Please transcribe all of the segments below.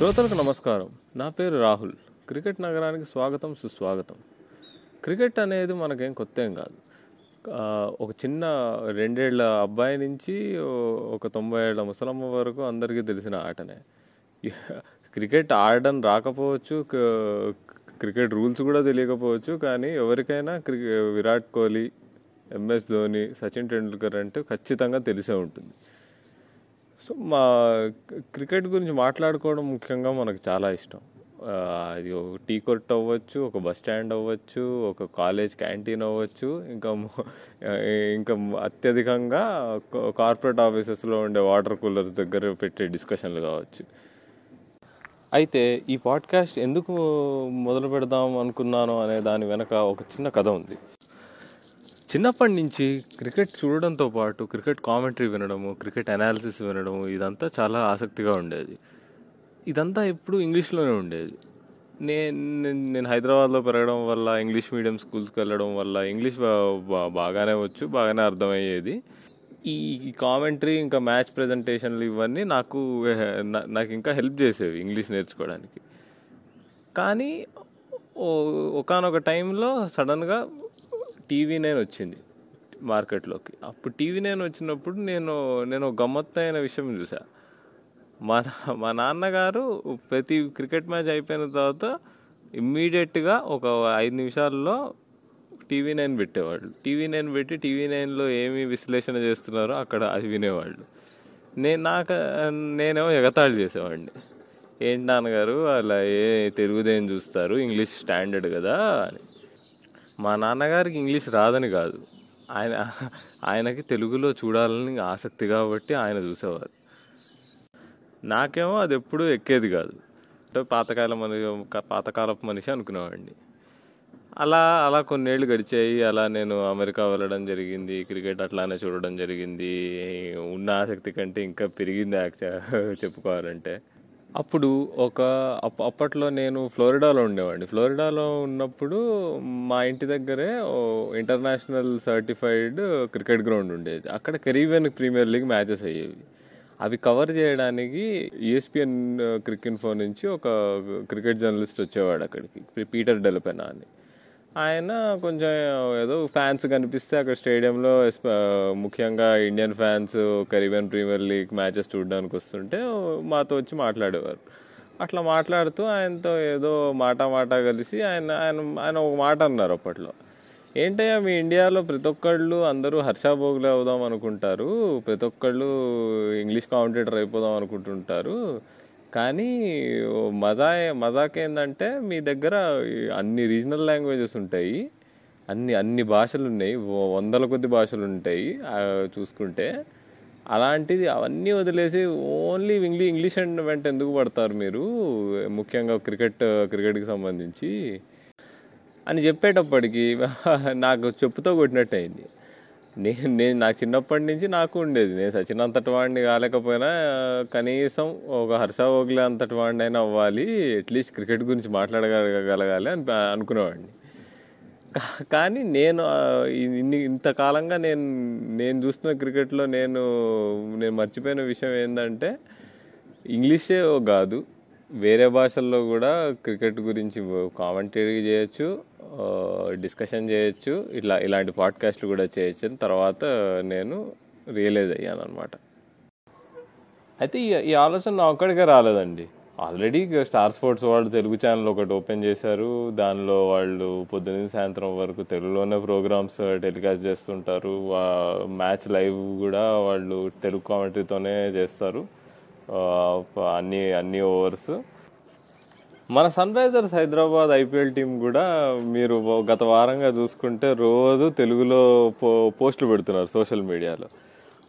శ్రోతలకు నమస్కారం. నా పేరు రాహుల్. క్రికెట్ నగరానికి స్వాగతం సుస్వాగతం. క్రికెట్ అనేది మనకేం కొత్త ఏం కాదు ఒక చిన్న రెండేళ్ళ అబ్బాయి నుంచి ఒక తొంభై ఏళ్ళ ముసలమ్మ వరకు అందరికీ తెలిసిన ఆటనే. క్రికెట్ ఆడడం రాకపోవచ్చు క్రికెట్ రూల్స్ కూడా తెలియకపోవచ్చు కానీ ఎవరికైనా క్రికె విరాట్ కోహ్లీ ఎంఎస్ ధోని సచిన్ టెండూల్కర్ అంటే ఖచ్చితంగా తెలిసే ఉంటుంది. సో మా క్రికెట్ గురించి మాట్లాడుకోవడం ముఖ్యంగా మనకు చాలా ఇష్టం. అది ఒక టీ కొట్ అవ్వచ్చు ఒక బస్ స్టాండ్ అవ్వచ్చు ఒక కాలేజ్ క్యాంటీన్ అవ్వచ్చు ఇంకా ఇంకా అత్యధికంగా కార్పొరేట్ ఆఫీసెస్లో ఉండే వాటర్ కూలర్స్ దగ్గర పెట్టే డిస్కషన్లు కావచ్చు. అయితే ఈ పాడ్కాస్ట్ ఎందుకు మొదలు పెడదాం అనుకున్నాను అనే దాని వెనక ఒక చిన్న కథ ఉంది. చిన్నప్పటి నుంచి క్రికెట్ చూడడంతో పాటు క్రికెట్ కామెంటరీ వినడము క్రికెట్ అనాలిసిస్ వినడము ఇదంతా చాలా ఆసక్తిగా ఉండేది. ఇదంతా ఎప్పుడు ఇంగ్లీష్లోనే ఉండేది. నేను నేను హైదరాబాద్లో పెరగడం వల్ల ఇంగ్లీష్ మీడియం స్కూల్స్కి వెళ్ళడం వల్ల ఇంగ్లీష్ బాగానే వచ్చు బాగానే అర్థమయ్యేది. ఈ కామెంటరీ ఇంకా మ్యాచ్ ప్రజెంటేషన్లు ఇవన్నీ నాకు నాకు ఇంకా హెల్ప్ చేసేవి ఇంగ్లీష్ నేర్చుకోవడానికి. కానీ ఒకనొక టైంలో సడన్గా టీవీ నైన్ వచ్చింది మార్కెట్లోకి. అప్పుడు టీవీ నైన్ వచ్చినప్పుడు నేను నేను ఒక గమ్మత్తైన విషయం చూసా. మా మా నాన్నగారు ప్రతి క్రికెట్ మ్యాచ్ అయిపోయిన తర్వాత ఇమ్మీడియట్గా ఒక ఐదు నిమిషాల్లో టీవీ నైన్ పెట్టేవాళ్ళు. టీవీ నైన్ పెట్టి టీవీ నైన్లో ఏమి విశ్లేషణ చేస్తున్నారో అక్కడ అది వినేవాళ్ళు. నేను నాకు నేనేమో ఎగతాళి చేసేవాడిని. ఏంటి నాన్నగారు అలా ఏ తెలుగుదేం చూస్తారు? ఇంగ్లీష్ స్టాండర్డ్ కదా అని. మా నాన్నగారికి ఇంగ్లీష్ రాదని కాదు. ఆయన ఆయనకి తెలుగులో చూడాలని ఆసక్తి కాబట్టి ఆయన చూసేవారు. నాకేమో అది ఎప్పుడూ ఎక్కేది కాదు. అంటే పాతకాల మనిషి పాతకాలపు మనిషి అనుకునేవాడిని. అలా అలా కొన్నేళ్ళు గడిచాయి. అలా నేను అమెరికా వెళ్ళడం జరిగింది. క్రికెట్ అట్లానే చూడడం జరిగింది. ఉన్న ఆసక్తి కంటే ఇంకా పెరిగింది యాక్చు- చెప్పుకోవాలంటే. అప్పుడు ఒక అప్పట్లో నేను ఫ్లోరిడాలో ఉండేవాడిని. ఫ్లోరిడాలో ఉన్నప్పుడు మా ఇంటి దగ్గరే ఇంటర్నేషనల్ సర్టిఫైడ్ క్రికెట్ గ్రౌండ్ ఉండేది. అక్కడ కెరీబియన్ ప్రీమియర్ లీగ్ మ్యాచెస్ అయ్యేవి. అవి కవర్ చేయడానికి ఈఎస్పిఎన్ క్రికెట్ ఫోన్ నుంచి ఒక క్రికెట్ జర్నలిస్ట్ వచ్చేవాడు అక్కడికి పీటర్ డెలపెనా అని ఆయన కొంచెం ఏదో ఫ్యాన్స్ కనిపిస్తే అక్కడ స్టేడియంలో ముఖ్యంగా Indian fans Caribbean premier league matches చూడడానికి వస్తుంటే మాతో వచ్చి మాట్లాడేవారు. అట్లా మాట్లాడుతూ ఆయనతో ఏదో మాట మాట కలిసి ఆయన ఆయన ఆయన ఒక మాట అన్నారు అప్పట్లో. ఏంటయ్యా మీ ఇండియాలో ప్రతి ఒక్కళ్ళు అందరూ హర్షాభోగులు అవుదాం అనుకుంటారు ప్రతి ఒక్కళ్ళు ఇంగ్లీష్ కామెంటేటర్ అయిపోదాం అనుకుంటుంటారు కానీ మజా మజాక్ ఏంటంటే మీ దగ్గర అన్ని రీజనల్ లాంగ్వేజెస్ ఉంటాయి. అన్ని అన్ని భాషలు ఉన్నాయి వందల కొద్ది భాషలు ఉంటాయి చూసుకుంటే. అలాంటిది అవన్నీ వదిలేసి ఓన్లీ ఇంగ్లీష్ ఇంగ్లీష్ అండ్ వెంట ఎందుకు పడతారు మీరు? ముఖ్యంగా క్రికెట్ క్రికెట్కి సంబంధించి. అని చెప్పేటప్పటికి నాకు చెప్పుతో కొట్టినట్టు అయింది నేను నేను నాకు చిన్నప్పటి నుంచి నాకు ఉండేది. నేను సచిన్ అంతటి వాడిని కాలేకపోయినా కనీసం ఒక హర్ష ఓగ్లే అంతటి వాడిని అయినా అవ్వాలి అట్లీస్ట్ క్రికెట్ గురించి మాట్లాడగలగాలి అని అనుకునేవాడిని. కానీ నేను ఇన్ని ఇంతకాలంగా నేను నేను చూస్తున్న క్రికెట్లో నేను నేను మర్చిపోయిన విషయం ఏంటంటే ఇంగ్లీషే కాదు వేరే భాషల్లో కూడా క్రికెట్ గురించి కామెంటరీ చేయొచ్చు డిస్కషన్ చేయొచ్చు ఇట్లా ఇలాంటి పాడ్కాస్ట్లు కూడా చేయొచ్చు తర్వాత నేను రియలైజ్ అయ్యాను అనమాట అయితే ఈ ఆలోచన నా ఒక్కడికే రాలేదండి. ఆల్రెడీ స్టార్ స్పోర్ట్స్ వాళ్ళు తెలుగు ఛానల్ ఒకటి ఓపెన్ చేశారు. దానిలో వాళ్ళు పొద్దున్న సాయంత్రం వరకు తెలుగులోనే ప్రోగ్రామ్స్ టెలికాస్ట్ చేస్తుంటారు. మ్యాచ్ లైవ్ కూడా వాళ్ళు తెలుగు కామెంటరీతోనే చేస్తారు. అన్ని అన్ని ఓవర్స్. మన Sunrisers Hyderabad IPL team కూడా మీరు గత వారంగా చూసుకుంటే రోజు తెలుగులో పో పోస్టులు పెడుతున్నారు సోషల్ మీడియాలో.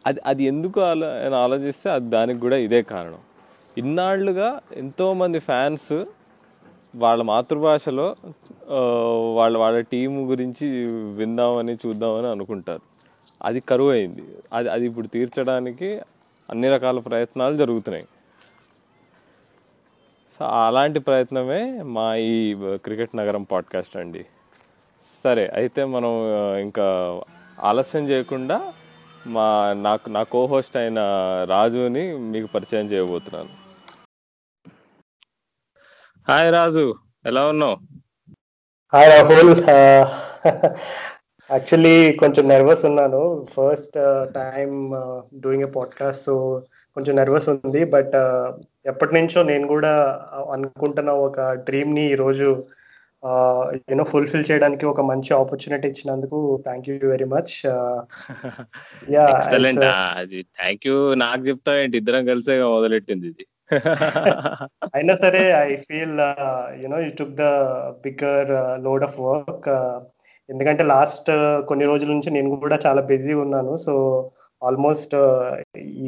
అది అది ఎందుకు ఆలో ఆలోచిస్తే అది దానికి కూడా ఇదే కారణం. ఇన్నాళ్ళుగా ఎంతోమంది ఫ్యాన్స్ వాళ్ళ మాతృభాషలో వాళ్ళ వాళ్ళ టీం గురించి విందామని చూద్దామని అనుకుంటారు. అది కరువు అయింది అది అది ఇప్పుడు తీర్చడానికి అన్ని రకాల ప్రయత్నాలు జరుగుతున్నాయి. సో అలాంటి ప్రయత్నమే మా ఈ క్రికెట్ నగరం పాడ్కాస్ట్ అండి. సరే అయితే మనం ఇంకా ఆలస్యం చేయకుండా మా నాకు నా కో హోస్ట్ అయిన రాజుని మీకు పరిచయం చేయబోతున్నాను. హాయ్ రాజు ఎలా ఉన్నావు? హాయ్ రాహుల్. యాక్చువల్లీ కొంచెం నర్వస్ ఉన్నాను. First time doing a podcast so కొంచెం నర్వస్ ఉంది బట్ ఎప్పటి నుంచో నేను కూడా అనుకుంటున్న ఒక డ్రీమ్ని ఈరోజు యూనో ఫుల్ఫిల్ చేయడానికి ఒక మంచి ఆపర్చునిటీ ఇచ్చినందుకు thank you very much yeah అది థ్యాంక్ యూ నాకు చెప్తా ఏంటి? ఇద్దరం కలిసే మొదలెట్టింది ఇది. అయినా సరే I feel you know you took the bigger load of work ఎందుకంటే లాస్ట్ కొన్ని రోజుల నుంచి నేను కూడా చాలా బిజీ ఉన్నాను. సో ఆల్మోస్ట్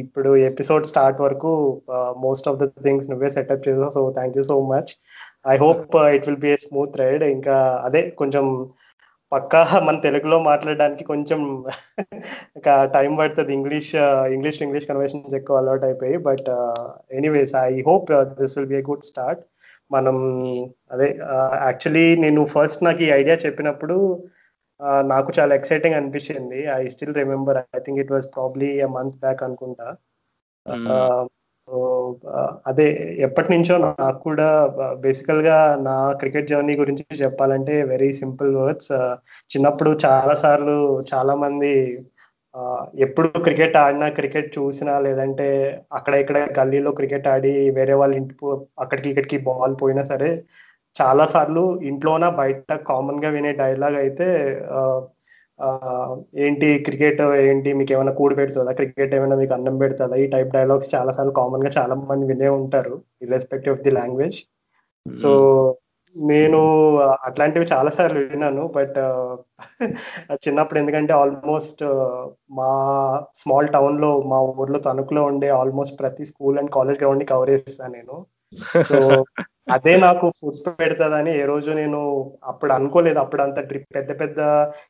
ఇప్పుడు ఎపిసోడ్ స్టార్ట్ వరకు మోస్ట్ ఆఫ్ ద థింగ్స్ నువ్వే సెటప్ చేసావు. So thank you so much I hope it will be a smooth ride ఇంకా అదే కొంచెం పక్కా మన తెలుగులో మాట్లాడడానికి కొంచెం టైం పడుతుంది. ఇంగ్లీష్ ఇంగ్లీష్ ఇంగ్లీష్ కన్వర్షన్స్ ఎక్కువ అలవాట్ అయిపోయి. But anyways I hope this will be a good start మనం అదే యాక్చువల్లీ నేను ఫస్ట్ నాకు ఈ ఐడియా చెప్పినప్పుడు నాకు చాలా ఎక్సైటింగ్ అనిపించింది. I still remember I think it was probably a month back అనుకుంటా. అదే ఎప్పటి నుంచో నాకు కూడా బేసికల్గా నా క్రికెట్ జర్నీ గురించి చెప్పాలంటే వెరీ సింపుల్ వర్డ్స్ చిన్నప్పుడు చాలా సార్లు చాలా మంది ఎప్పుడు క్రికెట్ ఆడినా క్రికెట్ చూసినా లేదంటే అక్కడ ఇక్కడ గల్లీలో క్రికెట్ ఆడి వేరే వాళ్ళ ఇంటి అక్కడికి ఇక్కడికి బాల్ పోయినా సరే చాలా సార్లు ఇంట్లోన బయట కామన్గా వినే డైలాగ్ అయితే ఏంటి క్రికెట్ ఏంటి మీకు ఏమైనా కూడి పెడుతుందా? క్రికెట్ ఏమైనా మీకు అన్నం పెడుతుందా? ఈ టైప్ డైలాగ్స్ చాలా సార్లు కామన్గా చాలా మంది వినే ఉంటారు irrespective of the language so నేను అట్లాంటివి చాలా సార్లు విన్నాను బట్ చిన్నప్పుడు ఎందుకంటే ఆల్మోస్ట్ మా స్మాల్ టౌన్లో మా ఊర్లో తణుకులో ఉండే ఆల్మోస్ట్ ప్రతి స్కూల్ అండ్ కాలేజ్ గ్రౌండ్ని కవర్ చేస్తాను నేను. సో అదే నాకు ఫుడ్ పెడుతుందని ఏ రోజు నేను అప్పుడు అనుకోలేదు. అప్పుడు అంత పెద్ద పెద్ద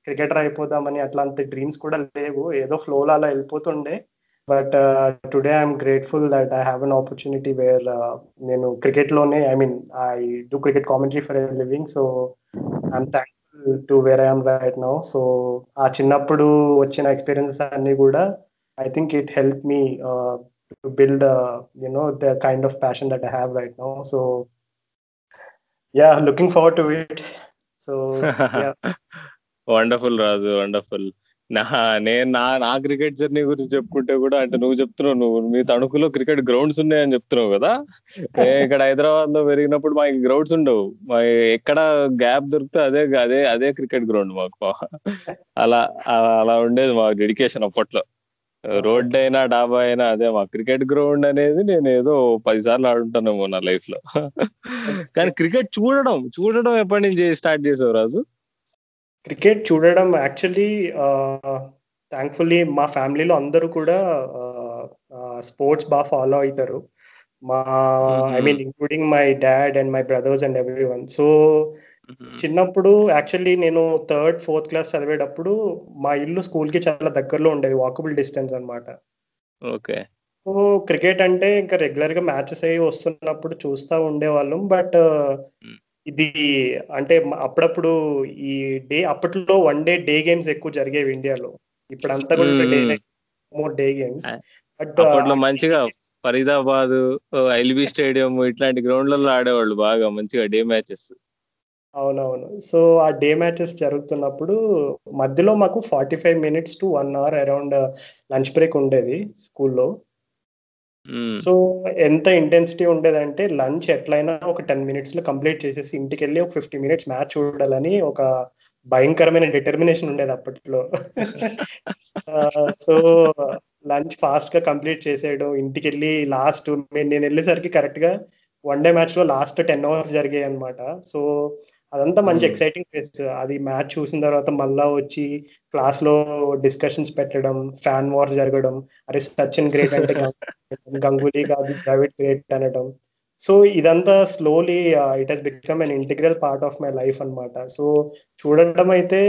క్రికెటర్ అయిపోదామని అట్లా అంత డ్రీమ్స్ కూడా లేవు. ఏదో ఫ్లోలో అలా వెళ్ళిపోతుండే. But today I'm grateful that I have an opportunity where నేను క్రికెట్లోనే I mean I do cricket commentary for living so I'm thankful to where I'm right now so ఆ చిన్నప్పుడు వచ్చిన ఎక్స్పీరియన్సెస్ అన్ని కూడా I think it help me to build you know the kind of passion that I have right now so yeah looking forward to it so wonderful Raju wonderful నా నేను నా నా cricket journey గురించి చెప్పుకుంటే కూడా అంటే నువ్వు చెప్తున్నావు నువ్వు మీ తణుకులో క్రికెట్ గ్రౌండ్స్ ఉన్నాయని చెప్తున్నావు కదా? ఇక్కడ హైదరాబాద్లో పెరిగినప్పుడు మాకు గ్రౌండ్స్ ఉండవు. మా ఎక్కడ గ్యాప్ దొరికితే అదే అదే అదే క్రికెట్ గ్రౌండ్ మాకు. అలా అలా ఉండేది మా డెడికేషన్ అప్పట్లో. రోడ్ అయినా డాబా అయినా అదే మా క్రికెట్ గ్రౌండ్ అనేది నేను ఏదో పది సార్లు ఆడుంటానేమో నా లైఫ్లో కానీ క్రికెట్ చూడడం చూడడం ఎప్పటి నుంచి స్టార్ట్ చేసావు రాజు? క్రికెట్ చూడడం యాక్చువల్లీ థ్యాంక్ఫుల్లీ మా ఫ్యామిలీలో అందరూ కూడా స్పోర్ట్స్ బాగా ఫాలో అవుతారు మా I mean including my dad and my brothers and everyone so చిన్నప్పుడు యాక్చువల్లీ నేను థర్డ్ ఫోర్త్ క్లాస్ చదివేటప్పుడు మా ఇల్లు స్కూల్కి చాలా దగ్గరలో ఉండేది వాకబుల్ డిస్టెన్స్ అనమాట ఓకే సో క్రికెట్ అంటే ఇంకా రెగ్యులర్గా మ్యాచెస్ అయ్యి వస్తున్నప్పుడు చూస్తూ ఉండేవాళ్ళం బట్ ఇది అంటే అప్పుడప్పుడు ఈ డే అప్పట్లో వన్ డే డే గేమ్స్ ఎక్కువ జరిగేవి ఇండియాలో. ఇప్పుడు అంతా కూడా day more day games but అప్పట్లో మంచిగా ఫరీదాబాద్ ఎల్బీ స్టేడియం ఇట్లాంటి గ్రౌండ్లలో ఆడేవాళ్ళు బాగా మంచిగా డే మ్యాచెస్ అవునవును. సో ఆ డే మ్యాచెస్ జరుగుతున్నప్పుడు మధ్యలో మాకు forty five minutes to one hour around lunch break ఉండేది స్కూల్లో. సో ఎంత ఇంటెన్సిటీ ఉండేదంటే లంచ్ ఎట్లయినా ఒక టెన్ మినిట్స్లో కంప్లీట్ చేసేసి ఇంటికి వెళ్ళి ఒక ఫిఫ్టీ మినిట్స్ మ్యాచ్ చూడాలని ఒక భయంకరమైన డిటర్మినేషన్ ఉండేది అప్పట్లో. సో లంచ్ ఫాస్ట్గా కంప్లీట్ చేసేయడం ఇంటికి వెళ్ళి లాస్ట్ నేను వెళ్ళేసరికి కరెక్ట్గా వన్ డే మ్యాచ్లో లాస్ట్ టెన్ అవర్స్ జరిగాయి అనమాట సో అదంతా మంచి ఎక్సైటింగ్ ఫేస్ అది మ్యాచ్ చూసిన తర్వాత మళ్ళా వచ్చి క్లాస్లో డిస్కషన్స్ పెట్టడం ఫ్యాన్ వార్స్ జరగడం అరే సచిన్ గ్రేట్ అంటే గంగూలీ కాదు ద్రవిడ్ గ్రేట్ అనడం. సో ఇదంతా slowly it has become an integral part of my life అనమాట సో చూడడం అయితే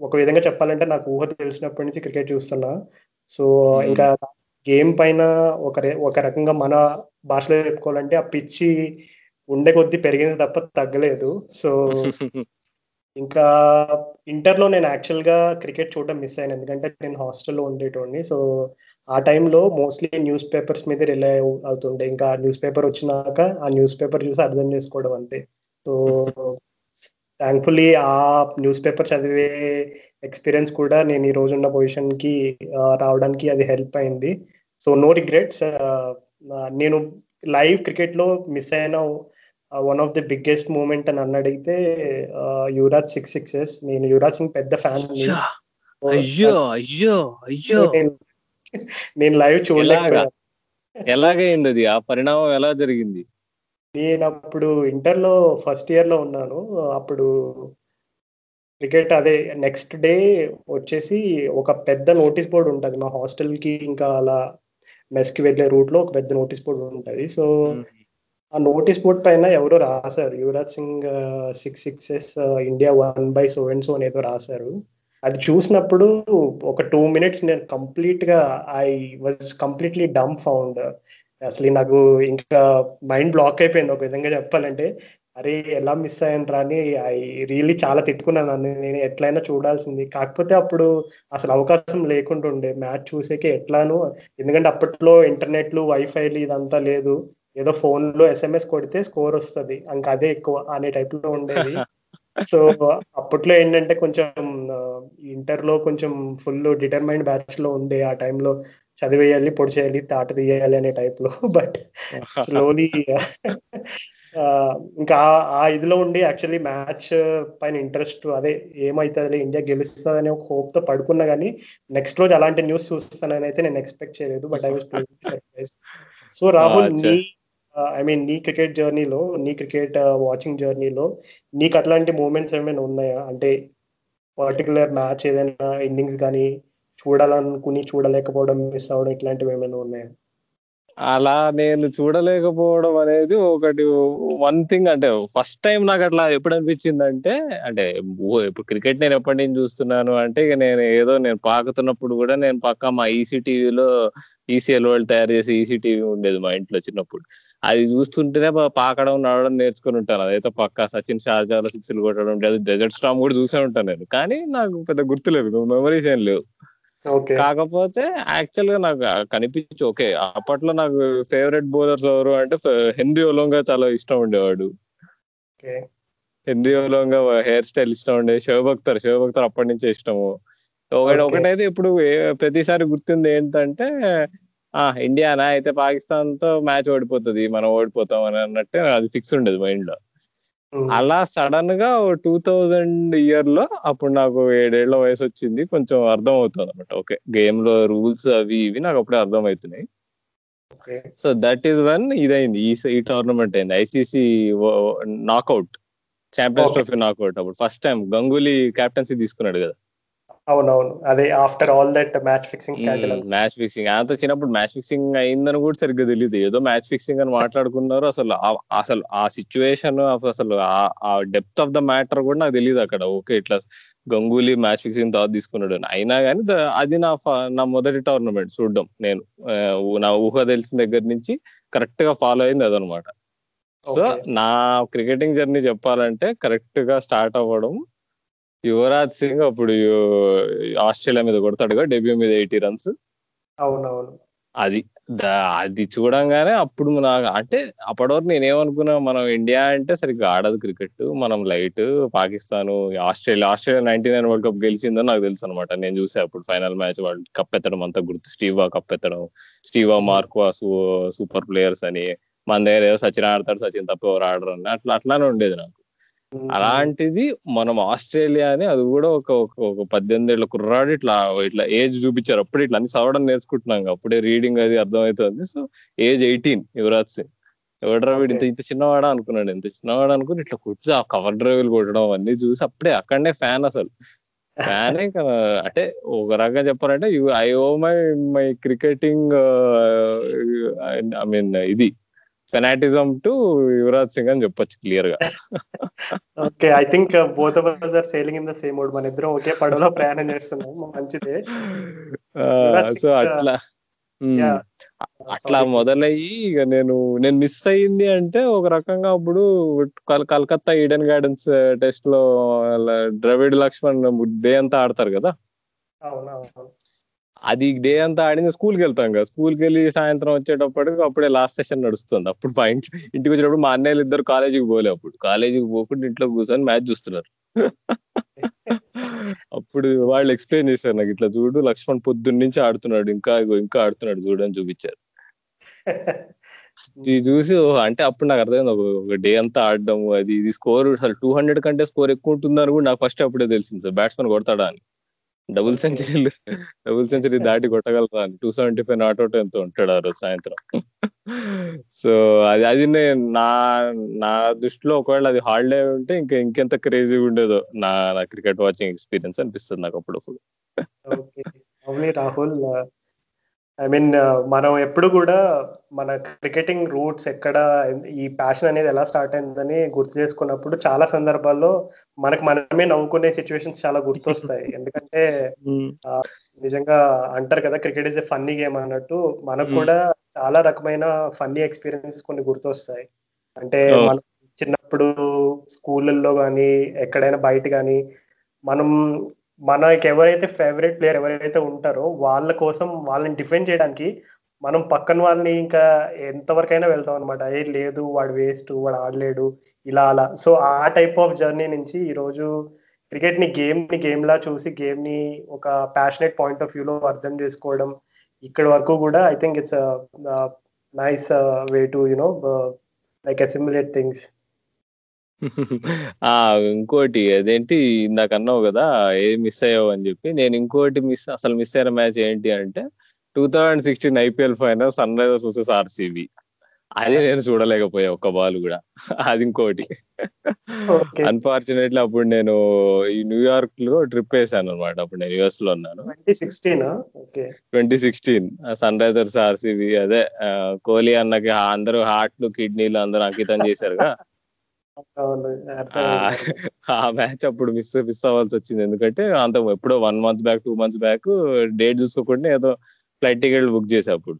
ఒక విధంగా చెప్పాలంటే నాకు ఊహ తెలిసినప్పటి నుంచి క్రికెట్ చూస్తున్నా. సో ఇంకా గేమ్ పైన ఒక ఒక రకంగా మన భాషలో చెప్పుకోవాలంటే ఆ పిచ్చి ఉండే కొద్దీ పెరిగింది తప్ప తగ్గలేదు. సో ఇంకా ఇంటర్లో నేను యాక్చువల్గా క్రికెట్ చూడడం మిస్ అయ్యాను. ఎందుకంటే నేను హాస్టల్లో ఉండేటోడిని. సో ఆ టైంలో మోస్ట్లీ న్యూస్ పేపర్స్ మీద రిలై అవుతుండే. ఇంకా న్యూస్ పేపర్ వచ్చినాక ఆ న్యూస్ పేపర్ చూసి అర్థం చేసుకోవడం అంతే. సో థ్యాంక్ఫుల్లీ ఆ న్యూస్ పేపర్ చదివే ఎక్స్పీరియన్స్ కూడా నేను ఈ రోజు ఉన్న పొజిషన్కి రావడానికి అది హెల్ప్ అయింది. So no regrets. నేను లైవ్ క్రికెట్లో మిస్ అయిన one of the biggest moment అని అన్న అడిగితే యువరాజ్ సిక్స్ సిక్సెస్ నేను యువరాజ్ సింగ్ పెద్ద ఫ్యాన్ అయ్యో అయ్యో అయ్యో. నేను లైవ్ చూడలేకపోయాను ఎలాగైంది అది? ఆ పరిణామం ఎలా జరిగింది? నేను అప్పుడు ఇంటర్లో ఫస్ట్ ఇయర్లో ఉన్నాను. అప్పుడు క్రికెట్ అదే నెక్స్ట్ డే వచ్చేసి ఒక పెద్ద నోటీస్ బోర్డు ఉంటుంది. మా హాస్టల్కి ఇంకా అలా మెస్కి వెళ్ళే రూట్లో ఒక పెద్ద నోటీస్ బోర్డు ఉంటుంది. సో ఆ నోటీస్ బోర్డ్ పైన ఎవరో రాశారు. Yuvraj Singh six sixes India won by so and so అని ఏదో రాశారు. అది చూసినప్పుడు ఒక టూ మినిట్స్ నేను కంప్లీట్గా I was completely dumbfounded. అసలు నాకు ఇంకా మైండ్ బ్లాక్ అయిపోయింది. ఒక విధంగా చెప్పాలంటే అరే ఎలా మిస్ అయ్యాను రాని ఐ రియల్లీ చాలా తిట్టుకున్నాను నేను ఎట్లయినా చూడాల్సింది. కాకపోతే అప్పుడు అసలు అవకాశం లేకుండా ఉండే. మ్యాచ్ చూసేకే ఎట్లాను. ఎందుకంటే అప్పట్లో ఇంటర్నెట్లు వైఫైలు ఇదంతా లేదు. ఏదో ఫోన్లో ఎస్ఎంఎస్ కొడితే స్కోర్ వస్తుంది. ఇంకా అదే ఎక్కువ అనే టైప్లో ఉండేది. సో అప్పట్లో ఏంటంటే కొంచెం ఇంటర్లో కొంచెం ఫుల్ డిటర్మైండ్ బ్యాచ్లో ఉండే ఆ టైంలో చదివేయాలి పొడి చేయాలి తాట తీయాలి అనే టైప్లో బట్ స్లోలీ ఇంకా ఆ ఇదిలో ఉండి యాక్చువల్లీ మ్యాచ్ పైన ఇంట్రెస్ట్ అదే ఏమవుతుంది ఇండియా గెలుస్తుంది అనే ఒక హోప్తో పడుకున్నా కానీ నెక్స్ట్ రోజు అలాంటి న్యూస్ చూస్తానని అయితే నేను ఎక్స్పెక్ట్ చేయలేదు. But I was surprise so Rahul నీ ఐ మీన్ నీ క్రికెట్ జర్నీలో నీ క్రికెట్ వాచింగ్ జర్నీలో నీకు అట్లాంటి మూమెంట్స్ ఏమైనా ఉన్నాయా? అంటే పర్టికులర్ మ్యాచ్ ఏదైనా ఇన్నింగ్స్ కానీ చూడాలనుకుని చూడలేకపోవడం మిస్ అవ్వడం ఇట్లాంటివి ఏమైనా ఉన్నాయా? అలా నేను చూడలేకపోవడం అనేది ఒకటి వన్ థింగ్ అంటే ఫస్ట్ టైం నాకు అట్లా ఎప్పుడు అనిపించింది అంటే అంటే ఇప్పుడు క్రికెట్ నేను ఎప్పటి నుంచి చూస్తున్నాను అంటే ఇక నేను ఏదో నేను పాకుతున్నప్పుడు కూడా నేను పక్క మా ఈసీ టీవీలో ఈసీఎల్ వాళ్ళు తయారు చేసి ఈసీ టీవీ ఉండేది మా ఇంట్లో చిన్నప్పుడు. అది చూస్తుంటేనే పాకడం నడవడం నేర్చుకుని ఉంటాను. అదైతే పక్క సచిన్ షార్జాలో సిక్స్లు కొట్టడం డెజర్ట్ స్టామ్ కూడా చూసే ఉంటాను నేను. కానీ నాకు పెద్ద గుర్తులేదు మెమరీస్ ఏం లేవు. కాకపోతే యాక్చువల్గా నాకు కనిపించు ఓకే అప్పట్లో నాకు ఫేవరెట్ బౌలర్స్ ఎవరు అంటే హెన్రీ ఒలోంగా చాలా ఇష్టం ఉండేవాడు. హెన్రీ ఒలోంగా హెయిర్ స్టైల్ ఇష్టం ఉండే శివభక్తర్ శివభక్తర్ అప్పటి నుంచే ఇష్టము. ఒకటి ఒకటైతే ఇప్పుడు ప్రతిసారి గుర్తుంది ఏంటంటే ఇండియానా? అయితే పాకిస్తాన్తో మ్యాచ్ ఓడిపోతుంది మనం ఓడిపోతాం అని అన్నట్టు అది ఫిక్స్ ఉండేది మైండ్లో అలా సడన్గా టూ థౌజండ్ ఇయర్లో అప్పుడు నాకు ఏడేళ్ళ వయసు వచ్చింది కొంచెం అర్థం అవుతుంది అనమాట ఓకే గేమ్లో రూల్స్ అవి ఇవి నాకు అప్పుడే అర్థం అవుతున్నాయి సో దట్ ఈస్ వన్ ఇదైంది. ఈ టోర్నమెంట్ అయింది. ICC knockout. Champions trophy knockout అప్పుడు. ఫస్ట్ టైం గంగూలీ కెప్టెన్సీ తీసుకున్నాడు కదా. అవునవును. అదే after all that match fixing match fixing అంత. చిన్నప్పుడు మ్యాచ్ ఫిక్సింగ్ అయిందని కూడా సరిగ్గా తెలియదు ఏదో మ్యాచ్ ఫిక్సింగ్ అని మాట్లాడుకున్నారు అసలు అసలు ఆ సిచ్యువేషన్ అసలు ఆ డెప్త్ ఆఫ్ ద మ్యాటర్ కూడా నాకు తెలియదు అక్కడ. ఓకే ఇట్లా గంగూలీ మ్యాచ్ ఫిక్సింగ్ తర్వాత తీసుకున్నాడు అయినా కానీ అది నా నా మొదటి టోర్నమెంట్ చూడడం నేను. నా ఊహ తెలిసిన దగ్గర నుంచి కరెక్ట్గా ఫాలో అయింది అదనమాట. సో నా క్రికెటింగ్ జర్నీ చెప్పాలంటే కరెక్ట్గా స్టార్ట్ అవ్వడం యువరాజ్ సింగ్ అప్పుడు ఆస్ట్రేలియా మీద కొడతాడుగా డెబ్యూ మీద ఎయిటీ రన్స్. అవునవును. అది అది చూడంగానే అప్పుడు నాకు అంటే అప్పటి వరకు నేనేమనుకున్నా మనం ఇండియా అంటే సరిగ్గా ఆడదు క్రికెట్ మనం light Pakistan Australia Australia ninety nine world cup గెలిచిందని నాకు తెలుసు అనమాట నేను చూసే అప్పుడు ఫైనల్ మ్యాచ్ వాళ్ళు కప్ ఎత్తడం అంతా గుర్తు స్టీవా కప్ ఎత్తడం Steve Waugh Mark Waugh super players అని మన దగ్గర ఏదో సచిన్ ఆడతాడు సచిన్ తప్ప ఎవరు ఆడరు అని అట్లా అట్లానే ఉండేది నాకు. అలాంటిది మనం ఆస్ట్రేలియా అని అది కూడా ఒక ఒక పద్దెనిమిది ఏళ్ళ కుర్రాడు ఇట్లా ఇట్లా ఏజ్ చూపించారు. అప్పుడు ఇట్లా అన్ని చదవడం నేర్చుకుంటున్నాం అప్పుడే రీడింగ్ అది అర్థమవుతుంది. So age eighteen Yuvraj Singh. ఎవడరా వీడు? ఇంత ఇంత చిన్నవాడా అనుకున్నాడు. ఇంత చిన్నవాడు అనుకుని ఇట్లా కొట్టి ఆ కవర్ డ్రైవ్లు కొట్టడం అవన్నీ చూసి అప్పుడే అక్కడనే ఫ్యాన్ అసలు. ఫ్యాన్ అంటే ఒక రకంగా చెప్పాలంటే I oh my my cricketing I mean ఇది. ఫెనాటిజం టు యువరాజ్ సింగ్ అని చెప్పొచ్చు క్లియర్గా. Okay I think both of us are sailing in the same mode మన ఇద్దరం ఒకే పడవలో ప్రయాణం చేస్తున్నాం. మంచిదే. సో అట్లా అట్లా మొదలయ్యి ఇక నేను నేను మిస్ అయ్యింది అంటే ఒక రకంగా అప్పుడు కలకత్తా ఈడెన్ గార్డెన్స్ టెస్ట్లో ద్రవిడ్ లక్ష్మణ్ డే అంతా ఆడతారు కదా? అది డే అంతా ఆడింది స్కూల్కి వెళ్తాం కదా. స్కూల్కి వెళ్ళి సాయంత్రం వచ్చేటప్పటికి అప్పుడే లాస్ట్ సెషన్ నడుస్తుంది. అప్పుడు మా ఇంట్లో ఇంటికి వచ్చినప్పుడు మా అన్నయ్యలు ఇద్దరు కాలేజీకి పోలే అప్పుడు. కాలేజీకి పోకుండా ఇంట్లో కూర్చొని మ్యాచ్ చూస్తున్నారు. అప్పుడు వాళ్ళు ఎక్స్ప్లెయిన్ చేశారు నాకు ఇట్లా చూడు లక్ష్మణ్ పొద్దున్న నుంచి ఆడుతున్నాడు ఇంకా ఇంకా ఆడుతున్నాడు చూడు అని చూపించారు. ఇది చూసి అంటే అప్పుడు నాకు అర్థమైంది ఒక డే అంతా ఆడడం అది ఇది స్కోర్ అసలు టూ హండ్రెడ్ కంటే స్కోర్ ఎక్కువ ఉంటుందని కూడా నాకు ఫస్ట్ అప్పుడే తెలిసింది సార్ బ్యాట్స్మెన్ కొడతాడా అని. డబుల్ సెంచరీ డబుల్ సెంచరీ దాటి కొట్టగలరా అని. Two seventy five not out ఎంతో ఉంటాడు ఆ రోజు సాయంత్రం. సో అది అది నేను నా నా దృష్టిలో ఒకవేళ అది హాలిడే ఉంటే ఇంకా ఇంకెంత క్రేజీగా ఉండేదో నా నా క్రికెట్ వాచింగ్ ఎక్స్పీరియన్స్ అనిపిస్తుంది నాకు అవును రాహుల్ ఐ మీన్ మనం ఎప్పుడు కూడా మన క్రికెటింగ్ రూట్స్ ఎక్కడ ఈ ప్యాషన్ అనేది ఎలా స్టార్ట్ అయిందని గుర్తు చేసుకున్నప్పుడు చాలా సందర్భాల్లో మనకు మనమే నవ్వుకునే సిచ్యువేషన్స్ చాలా గుర్తొస్తాయి ఎందుకంటే ఆ, నిజంగా అంటారు కదా cricket is a funny game అన్నట్టు మనకు Hmm. కూడా చాలా రకమైన ఫన్నీ ఎక్స్పీరియన్సెస్ కొన్ని గుర్తొస్తాయి అంటే Oh. మనం చిన్నప్పుడు స్కూళ్ళల్లో కానీ ఎక్కడైనా బయట కానీ మనం మనకి ఎవరైతే ఫేవరెట్ ప్లేయర్ ఎవరైతే ఉంటారో వాళ్ళ కోసం వాళ్ళని డిఫెండ్ చేయడానికి మనం పక్కన వాళ్ళని ఇంకా ఎంతవరకైనా వెళ్తాం అనమాట ఏ లేదు వాడు వేస్ట్ వాడు ఆడలేడు ఇలా అలా. సో ఆ టైప్ ఆఫ్ జర్నీ నుంచి ఈరోజు క్రికెట్ని గేమ్ని గేమ్ లా చూసి గేమ్ని ఒక ప్యాషనెట్ పాయింట్ ఆఫ్ వ్యూలో అర్థం చేసుకోవడం ఇక్కడ వరకు కూడా I think it's nice way to you know like assimilate things ఆ ఇంకోటి అదేంటి ఇందాక అన్నావు కదా ఏ మిస్ అయ్యావు అని చెప్పి. నేను ఇంకోటి మిస్ అసలు మిస్ అయిన మ్యాచ్ ఏంటి అంటే two thousand sixteen IPL final Sunrisers versus RCB అది నేను చూడలేకపోయా ఒక్క బాల్ కూడా. అది ఇంకోటి. అన్ఫార్చునేట్లీ అప్పుడు నేను ఈ న్యూయార్క్లో ట్రిప్ వేసాను అనమాట అప్పుడు నేను యుఎస్లో ఉన్నాను. Twenty sixteen Sunrisers RCB అదే కోహ్లీ అన్నకి అందరూ హార్ట్లు కిడ్నీలు అందరూ అంకితం చేశారుగా. ఆ మ్యాచ్ అప్పుడు మిస్ మిస్ అవ్వాల్సి వచ్చింది. ఎందుకంటే అంత ఎప్పుడో one month back two months back date చూసుకోకుండా ఏదో ఫ్లైట్ టికెట్ బుక్ చేసా అప్పుడు.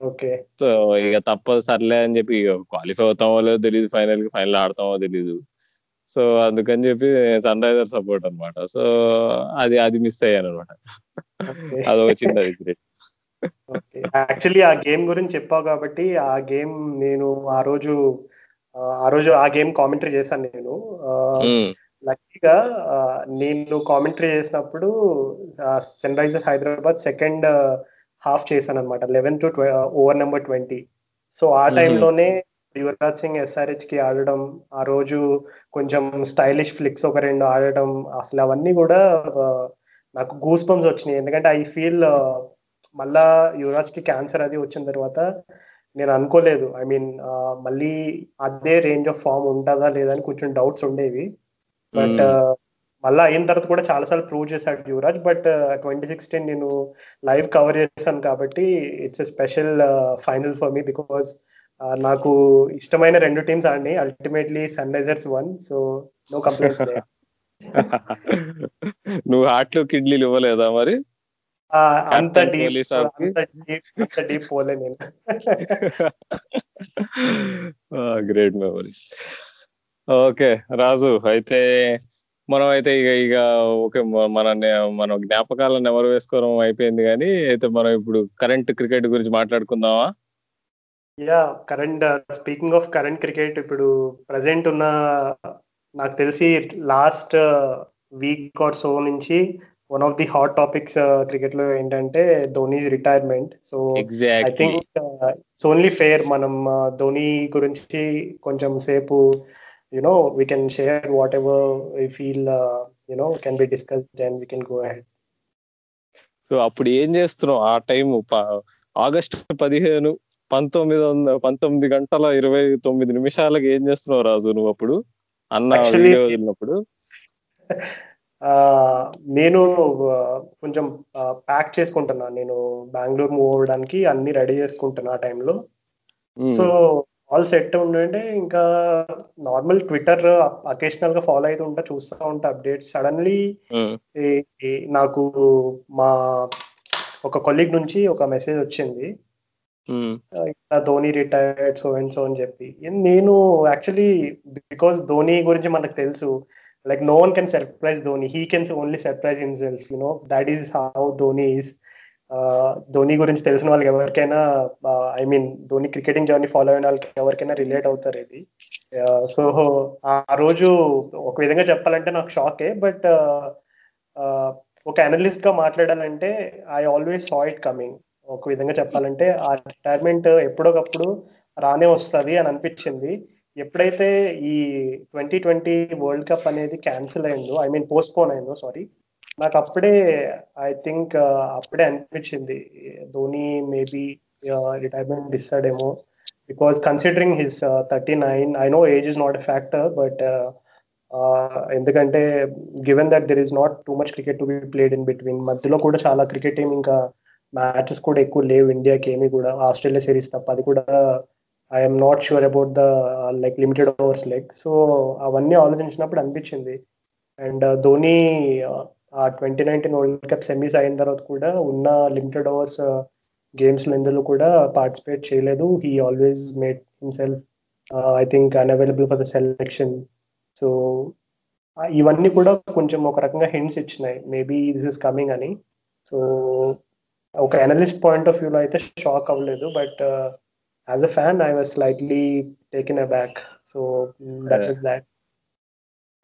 ఓకే. సో ఇక తప్పదు సర్లే అని చెప్పి క్వాలిఫై అవుతామో లేదో తెలియదు ఫైనల్కి ఫైనల్ ఆడతామో తెలియదు సో అందుకని చెప్పి సన్ రైజర్ సపోర్ట్ అన్నమాట. సో అది అది మిస్ అయ్యాను అనమాట ఓకే. అదొక చిన్న యాక్చువల్లీ ఆ గేమ్ గురించి చెప్పావు కాబట్టి ఆ గేమ్ నేను ఆ రోజు ఆ, రోజు ఆ గేమ్ కామెంటరీ చేశాను నేను. లక్కీగా నేను కామెంటరీ చేసినప్పుడు Sunrisers Hyderabad second half చేశాను అనమాట eleven to over number twenty. So ఆ. టైంలోనే యువరాజ్ సింగ్ ఎస్ఆర్హెచ్కి ఆడడం ఆ రోజు కొంచెం స్టైలిష్ ఫ్లిక్స్ ఒక రెండు ఆడడం అసలు అవన్నీ కూడా నాకు గూస్ బంప్స్ వచ్చినాయి. ఎందుకంటే ఐ ఫీల్ మళ్ళా యువరాజ్కి క్యాన్సర్ అది వచ్చిన తర్వాత నేను అనుకోలేదు. ఐ మీన్ మళ్ళీ అదే రేంజ్ ఆఫ్ ఫామ్ ఉంటుందా లేదా అని కొంచెం డౌట్స్ ఉండేవి. బట్ మళ్ళీ అయిన తర్వాత కూడా చాలాసార్లు ప్రూవ్ చేశాడు యువరాజ్. బట్ ట్వంటీ సిక్స్టీన్ నేను లైవ్ కవర్ చేశాను కాబట్టి it's a special final for me because నాకు ఇష్టమైన రెండు teams ఆడినాయి. Ultimately Sunrisers won so no complaints నువ్వు హార్ట్లు కిడ్నీలు ఇవ్వలేదా మరి? అంత డీప్? అంత పోలే నేను గ్రేట్ మెమరీస్ ఓకే రాజు అయితే మనం అయితే ఇక ఇక ఓకే మన మన జ్ఞాపకాలను ఎవరు వేసుకోవడం అయిపోయింది కానీ అయితే మనం ఇప్పుడు కరెంట్ క్రికెట్ గురించి మాట్లాడుకుందామా yeah current speaking of current cricket ఇప్పుడు ప్రజెంట్ ఉన్న నాకు తెలిసి లాస్ట్ వీక్ ఆర్ సో నుంచి one of the hot topics క్రికెట్లో ఏంటంటే Dhoni's retirement so I think it's only fair మనం uh, ధోని గురించి కొంచెం సేపు you know we can share whatever we feel you know can be discussed and we can go ahead so అప్పుడు ఏం చేస్తున్నావు? ఆ టైం ఆగస్టు పదిహేను పంతొమ్మిది వంద పంతొమ్మిది గంటల ఇరవై తొమ్మిది నిమిషాలకు ఏం చేస్తున్నావు రాజు నువ్వు అప్పుడు? అన్న వీడియో వదిలినప్పుడు? నేను కొంచెం ప్యాక్ చేసుకుంటున్నా. నేను బెంగళూరు మూవ్ అవ్వడానికి అన్ని రెడీ చేసుకుంటున్నా ఆ టైంలో. సో ఆల్ సెట్ ఉండంటే ఇంకా నార్మల్ ట్విట్టర్ అకేషనల్గా ఫాలో అవుతూ ఉంటా చూస్తూ ఉంటా అప్డేట్స్. సడన్లీ నాకు మా ఒక కొలీగ్ నుంచి ఒక మెసేజ్ వచ్చింది. ఇట్లా Dhoni retired so and so అని చెప్పి. నేను యాక్చువల్లీ బికాస్ ధోని గురించి మనకు తెలుసు like no one can surprise Dhoni he can only surprise himself you know that is how Dhoni is Dhoni గురించి తెలిసిన వాళ్ళకి ఎవరికైనా I mean Dhoni cricketing journey follow అయిన వాళ్ళకి ఎవరికైనా రిలేట్ అవుతారు ఇది. Uh, సో ఆ రోజు ఒక విధంగా చెప్పాలంటే నాకు షాకే బట్ uh, uh, ఒక అనలిస్ట్గా మాట్లాడాలంటే I always saw it coming ఒక విధంగా చెప్పాలంటే ఆ రిటైర్మెంట్ ఎప్పుడోకప్పుడు రానే వస్తుంది అని అనిపించింది. ఎప్పుడైతే ఈ ట్వంటీ ట్వంటీ వరల్డ్ కప్ అనేది క్యాన్సిల్ అయిందో ఐ మీన్ పోస్ట్పోన్ అయిందో సారీ నాకు అప్పుడే ఐ థింక్ అప్పుడే అనిపించింది. Dhoni maybe retirement ఇస్తాడేమో. Because considering his thirty nine I know age is not a factor but ఎందుకంటే given that there is not too much cricket to be played in between మధ్యలో కూడా చాలా cricket team ఇంకా matches కూడా ఎక్కువ లేవు ఇండియాకి ఏమి కూడా ఆస్ట్రేలియా సిరీస్ తప్ప అది కూడా I'm not sure about the like limited overs like so అవన్నీ ఆలోచించినప్పుడు అనిపించింది. అండ్ uh, ధోని uh, ఆ twenty nineteen world cup semis అయిన తర్వాత కూడా ఉన్న లిమిటెడ్ ఓవర్స్ గేమ్స్ ఇందులో కూడా పార్టిసిపేట్ చేయలేదు. He always made himself I think unavailable for the selection so ఇవన్నీ కూడా కొంచెం ఒక రకంగా హింట్స్ ఇచ్చినాయి. మేబీ దిస్ ఇస్ కమింగ్ అని. సో ఒక అనలిస్ట్ పాయింట్ ఆఫ్ వ్యూలో అయితే షాక్ అవ్వలేదు. But as a fan I was slightly taken aback so that is that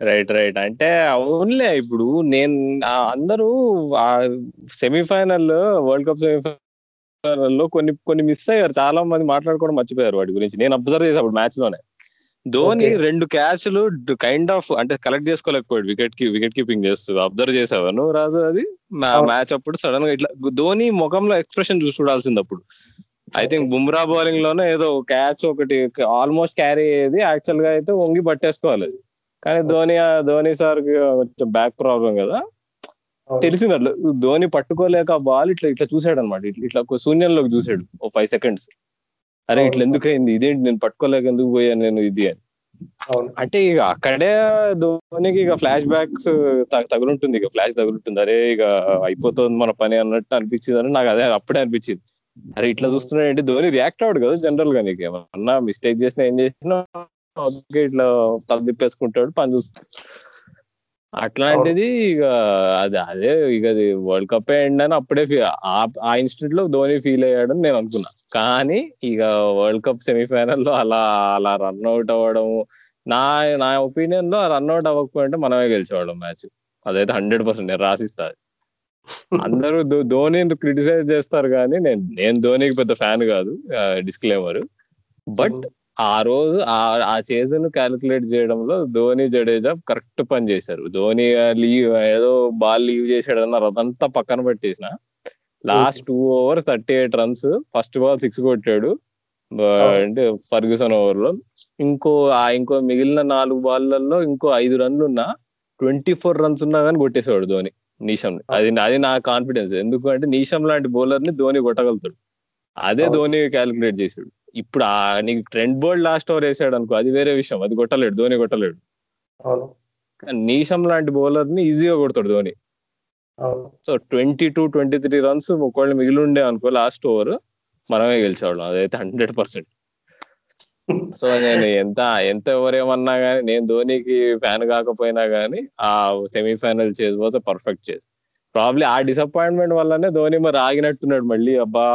right right అంటే అవునులే ఇప్పుడు నేను అందరూ ఆ సెమీఫైనల్ వరల్డ్ కప్ సెమీఫైనల్లో కొన్ని కొన్ని మిస్ అయ్యారు. చాలా మంది మాట్లాడుకోవడం మర్చిపోయారు వాటి గురించి. నేను అబ్జర్వ్ చేసా అప్పుడు మ్యాచ్లోనే ధోని రెండు క్యాచ్లు కైండ్ ఆఫ్ అంటే కలెక్ట్ చేసుకోలేకపోయాడు. వికెట్కి వికెట్ కీపింగ్ చేస్తూ అబ్జర్వ్ చేసావా నువ్వు రాజు అది? మ్యాచ్ అప్పుడు సడన్గా ఇట్లా ధోని ముఖంలో ఎక్స్ప్రెషన్ చూసి చూడాల్సింది అప్పుడు. ఐ థింక్ బుమ్రా బౌలింగ్లోనే ఏదో క్యాచ్ ఒకటి ఆల్మోస్ట్ క్యారీ అయ్యేది. యాక్చువల్గా అయితే వంగి పట్టేసుకోవాలి. అది కానీ ధోని ధోని సార్ కొంచెం బ్యాక్ ప్రాబ్లం కదా. తెలిసింది అట్లా ధోని పట్టుకోలేక బాల్ ఇట్లా ఇట్లా చూసాడు అనమాట ఇట్లా ఇట్లా శూన్యంలోకి చూసాడు ఓ ఫైవ్ సెకండ్స్ అరే ఇట్లా ఎందుకు అయింది ఇదేంటి? నేను పట్టుకోలేక ఎందుకు పోయాను నేను ఇది అని. అంటే ఇక అక్కడే ధోనికి ఇక ఫ్లాష్ బ్యాక్స్ తగులుంటుంది. ఇక ఫ్లాష్ తగులుంటుంది. అరే ఇక అయిపోతుంది మన పని అన్నట్టు అనిపించింది అని నాకు అదే అప్పుడే అనిపించింది. అరే ఇట్లా చూస్తున్నాడు ఏంటి? ధోని రియాక్ట్ అవ్వడు కదా జనరల్గా నీకు? ఏమన్నా మిస్టేక్ చేసినా ఏం చేసినా ఇట్లా తల తిప్పేసుకుంటాడు పని చూసుకుంటాడు. అట్లాంటిది ఇక అది అదే ఇక అది వరల్డ్ కప్ ఎండ్ అని అప్పుడే ఆ ఇన్స్టిట్యూట్లో ధోని ఫీల్ అయ్యాడని నేను అనుకున్నా. కానీ ఇక వరల్డ్ కప్ సెమీఫైనల్లో అలా అలా రన్అట్ అవ్వడం నా నా ఒపీనియన్లో రన్అట్ అవ్వకపోయింటే మనమే గెలిచేవాళ్ళం మ్యాచ్ అదైతే హండ్రెడ్ పర్సెంట్ నేను రాసిస్తా. అందరూ ధోని క్రిటిసైజ్ చేస్తారు కానీ నేను నేను ధోనికి పెద్ద ఫ్యాన్ కాదు డిస్క్లేమర్ బట్ ఆ రోజు ఆ చేజన్ క్యాలిక్యులేట్ చేయడంలో ధోని జడేజా కరెక్ట్ పని చేశారు. ధోని లీవ్ ఏదో బాల్ లీవ్ చేశాడు అన్నారు అదంతా పక్కన పెట్టేసిన. Last two overs thirty eight runs first ball six కొట్టాడు. అంటే ఫర్గ్యూసన్ ఓవర్లో. ఇంకో ఆ ఇంకో మిగిలిన నాలుగు బాల్లలో ఇంకో ఐదు రన్లు ఉన్నా ట్వంటీ ఫోర్ రన్స్ ఉన్నా కానీ కొట్టేసేవాడు ధోని. నీషం అది అది నా కాన్ఫిడెన్స్ ఎందుకంటే నీషం లాంటి బౌలర్ని ధోని కొట్టగలుగుతాడు. అదే ధోని క్యాలిక్యులేట్ చేసాడు ఇప్పుడు ఆ నీకు ట్రెండ్ బోల్డ్ లాస్ట్ ఓవర్ వేసాడు అనుకో అది వేరే విషయం. అది కొట్టలేడు ధోని కొట్టలేడు. నీషం లాంటి బౌలర్ని ఈజీగా కొడతాడు Dhoni. So twenty two twenty three runs ఒకవేళ మిగిలి ఉండే అనుకో లాస్ట్ ఓవర్ మనమే గెలిచేవాళ్ళం. అదైతే హండ్రెడ్ పర్సెంట్. సో నేను ఎంత ఎంత ఎవరేమన్నా కానీ నేను ధోనికి ఫ్యాన్ కాకపోయినా గానీ ఆ సెమీఫైనల్ చేసిపోతే పర్ఫెక్ట్ చేసి. ప్రాబ్లీ ఆ డిసప్పాయింట్మెంట్ వల్లనే ధోని మరి ఆగినట్టున్నాడు మళ్ళీ. అబ్బా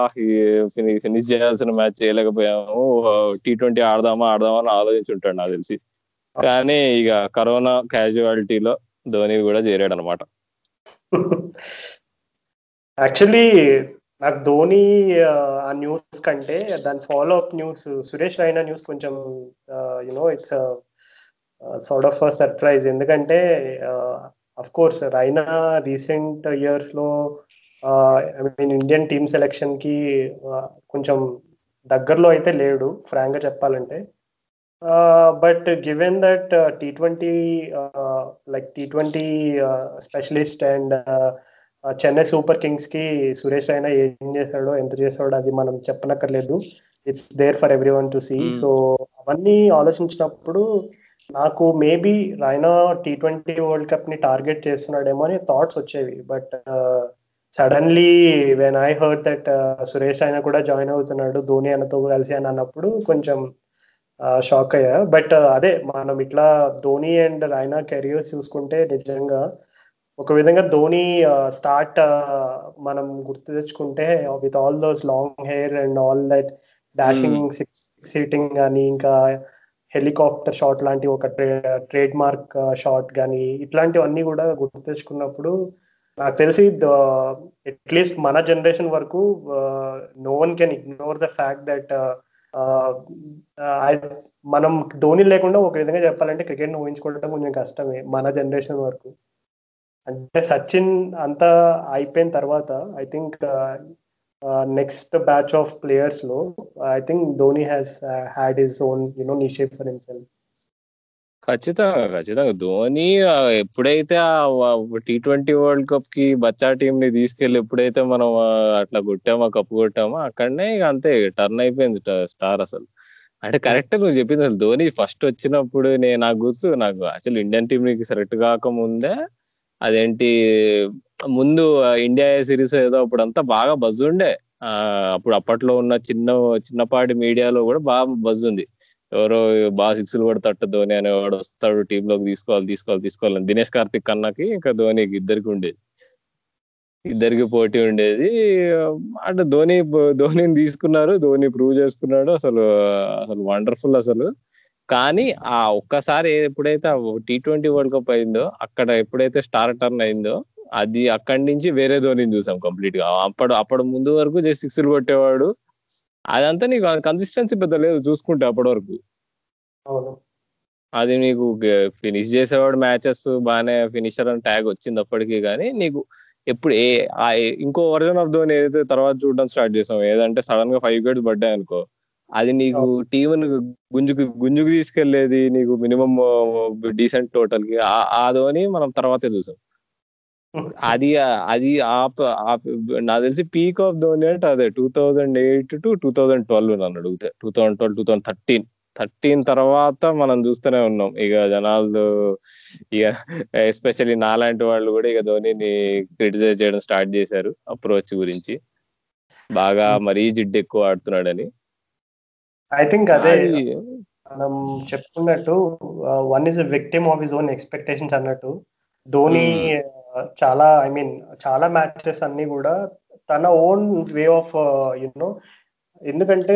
ఫినిష్ చేయాల్సిన మ్యాచ్ చేయలేకపోయాము. టీ ట్వంటీ ఆడదామా ఆడదామా అని ఆలోచించుంటాడు నాకు తెలిసి. కానీ ఇక కరోనా క్యాజువాలిటీలో ధోని కూడా చేరాడు అనమాట యాక్చువల్లీ నాకు ధోని ఆ న్యూస్ కంటే దాని follow up news Suresh Raina news కొంచెం you know it's sort of surprise ఎందుకంటే అఫ్ కోర్స్ రైనా రీసెంట్ ఇయర్స్లో ఐ మీన్ ఇండియన్ టీమ్ సెలెక్షన్కి కొంచెం దగ్గరలో అయితే లేడు ఫ్రాంక్గా చెప్పాలంటే. But given that T twenty like T twenty specialist and Chennai Super కింగ్స్కి Suresh Raina ఏం చేశాడో ఎంత చేశాడో అది మనం చెప్పనక్కర్లేదు. It's there for everyone to see so అవన్నీ ఆలోచించినప్పుడు నాకు maybe Raina T twenty world కప్ని target చేస్తున్నాడేమో అని థాట్స్ వచ్చేవి. But suddenly when I heard that Suresh Raina కూడా జాయిన్ అవుతున్నాడు ధోని అన్నతో కలిసి అని అన్నప్పుడు కొంచెం షాక్ అయ్యా. బట్ అదే మనం ఇట్లా ధోని అండ్ రైనా కెరియర్స్ చూసుకుంటే నిజంగా ఒక విధంగా ధోని స్టార్ట్ మనం గుర్తు తెచ్చుకుంటే with all those long hair and all that dashing six hitting కానీ ఇంకా హెలికాప్టర్ షాట్ లాంటి ఒక ట్రేడ్ మార్క్ షాట్ కానీ ఇట్లాంటివన్నీ కూడా గుర్తు తెచ్చుకున్నప్పుడు నాకు తెలిసి అట్లీస్ట్ మన జనరేషన్ వరకు no one can ignore the fact that మనం ధోని లేకుండా ఒక విధంగా చెప్పాలంటే క్రికెట్ ఊహించుకోవడం కొంచెం కష్టమే మన జనరేషన్ వరకు. అంటే సచిన్ అంతా అయిపోయిన తర్వాత I think next batch of ప్లేయర్స్లో I think Dhoni has had his own you know niche for himself ఖచ్చితంగా ఖచ్చితంగా. ధోని ఎప్పుడైతే టీ ట్వంటీ వరల్డ్ కప్కి బచ్చా టీం ని తీసుకెళ్ళి ఎప్పుడైతే మనం అట్లా కొట్టామో కప్పు కొట్టామో అక్కడనే ఇక అంతే టర్న్ అయిపోయింది స్టార్ అసలు. అంటే కరెక్ట్ నువ్వు చెప్పింది అసలు. ధోని ఫస్ట్ వచ్చినప్పుడు నేను నాకు గుర్తు నాకు యాక్చువల్ ఇండియన్ టీం నీకు సెలెక్ట్ కాకముందే అదేంటి ముందు ఇండియా సిరీస్ ఏదో అప్పుడు అంతా బాగా బజ్ ఉండే. అప్పుడు అప్పట్లో ఉన్న చిన్న చిన్నపాటి మీడియాలో కూడా బాగా బజ్ ఉంది. ఎవరో బాగా సిక్స్లు కూడా తట్ట ధోని అనేవాడు వస్తాడు టీమ్లోకి తీసుకోవాలి తీసుకోవాలి తీసుకోవాలి దినేష్ కార్తిక్ కన్నాకి ఇంకా ధోనికి ఇద్దరికి ఉండేది. ఇద్దరికి పోటీ ఉండేది. అంటే ధోని ధోనిని తీసుకున్నారు ధోని ప్రూవ్ చేసుకున్నాడు. అసలు అసలు వండర్ఫుల్ అసలు. కానీ ఆ ఒక్కసారి ఎప్పుడైతే టీ ట్వంటీ వరల్డ్ కప్ అయిందో అక్కడ ఎప్పుడైతే స్టార్ టర్న్ అయిందో అది అక్కడి నుంచి వేరే ధోనిని చూసాం కంప్లీట్గా అప్పుడు అప్పుడు ముందు వరకు జస్ట్ సిక్స్లు కొట్టేవాడు. అదంతా నీకు కన్సిస్టెన్సీ పెద్ద లేదు చూసుకుంటే అప్పటి వరకు. అది నీకు ఫినిష్ చేసేవాడు మ్యాచెస్ బాగానే ఫినిషర్ అని ట్యాగ్ వచ్చింది అప్పటికి కానీ నీకు ఎప్పుడు ఏ ఇంకో వర్జన్ ఆఫ్ ధోని ఏదైతే తర్వాత చూడడం స్టార్ట్ చేసాం ఏదంటే సడన్గా ఫైవ్ వికెట్స్ పడ్డాయి అనుకో అది నీకు టీం గుంజుకు గుంజుకు తీసుకెళ్ళేది నీకు మినిమం డీసెంట్ టోటల్కి ఆ ధోని మనం తర్వాతే చూసాం. అది అది నాకు తెలిసి పీక్ ఆఫ్ ధోని అంటే అదే two thousand eight to two thousand twelve నన్ను అడిగితే. Two thousand twelve two thousand thirteen. Thirteen తర్వాత మనం చూస్తూనే ఉన్నాం. ఇక జనాలు ఇక ఎస్పెషల్లీ నాలాంటి వాళ్ళు కూడా ఇక ధోనిని క్రిటిసైజ్ చేయడం స్టార్ట్ చేశారు అప్రోచ్ గురించి. బాగా మరీ జిడ్డు ఎక్కువ ఆడుతున్నాడని. ఐ థింక్ అదే మనం చెప్పుకున్నట్టు one is victim of his own expectations అన్నట్టు. ధోని చాలా ఐ మీన్ చాలా మ్యాచెస్ అన్ని కూడా తన ఓన్ వే ఆఫ్ యునో ఎందుకంటే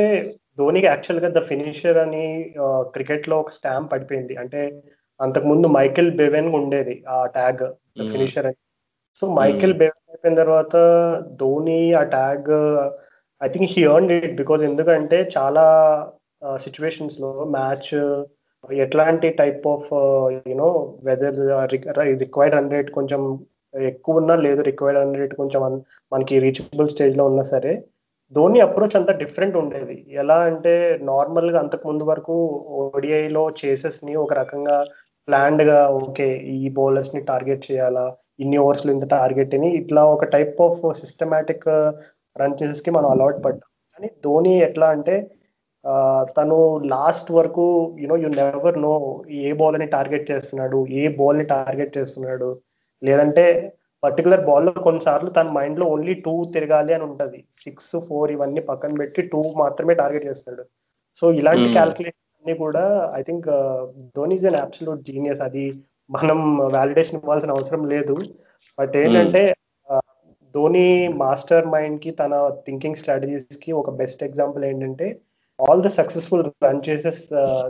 ధోనికి యాక్చువల్గా ద ఫినిషర్ అని క్రికెట్లో ఒక స్టాంప్ పడిపోయింది. అంటే అంతకుముందు మైకెల్ బెవెన్ ఉండేది ఆ ట్యాగ్ ద ఫినిషర్ అని. సో మైకెల్ బెవెన్ అయిపోయిన తర్వాత ధోని ఆ tag I think he earn it because ఎందుకంటే చాలా సిచ్యువేషన్స్లో మ్యాచ్ ఎట్లాంటి type of you know whether required run rate కొంచెం ఎక్కువ ఉన్నా లేదు రిక్వైర్డ్ రన్ రేట్ కొంచెం మనకి రీచబుల్ స్టేజ్లో ఉన్నా సరే ధోని అప్రోచ్ అంతా డిఫరెంట్ ఉండేది. ఎలా అంటే నార్మల్గా అంతకు ముందు వరకు ఓడిఐలో చేసెస్ని ఒక రకంగా ప్లాన్డ్గా ఓకే ఈ బౌలర్స్ని టార్గెట్ చేయాలా ఇన్ని ఓవర్స్లో ఇంత టార్గెట్ అని ఇట్లా ఒక టైప్ ఆఫ్ సిస్టమేటిక్ రన్ చేసెస్కి మనం అలవాటు పడ్డాం. కానీ ధోని ఎట్లా అంటే తను లాస్ట్ వరకు you know you never know a బాల్ని టార్గెట్ చేస్తున్నాడు ఏ బాల్ని టార్గెట్ చేస్తున్నాడు. లేదంటే పర్టికులర్ బాల్లో కొన్నిసార్లు తన మైండ్లో ఓన్లీ టూ తిరగాలి అని ఉంటది. సిక్స్ ఫోర్ ఇవన్నీ పక్కన పెట్టి టూ మాత్రమే టార్గెట్ చేస్తాడు సో ఇలాంటి క్యాల్కులేషన్ అన్ని కూడా I think Dhoni is an absolute genius అది మనం వాలిడేషన్ ఇవ్వాల్సిన అవసరం లేదు. బట్ ఏంటంటే ధోని మాస్టర్ మైండ్కి తన థింకింగ్ స్ట్రాటజీస్కి ఒక బెస్ట్ ఎగ్జాంపుల్ ఏంటంటే all the successful run chases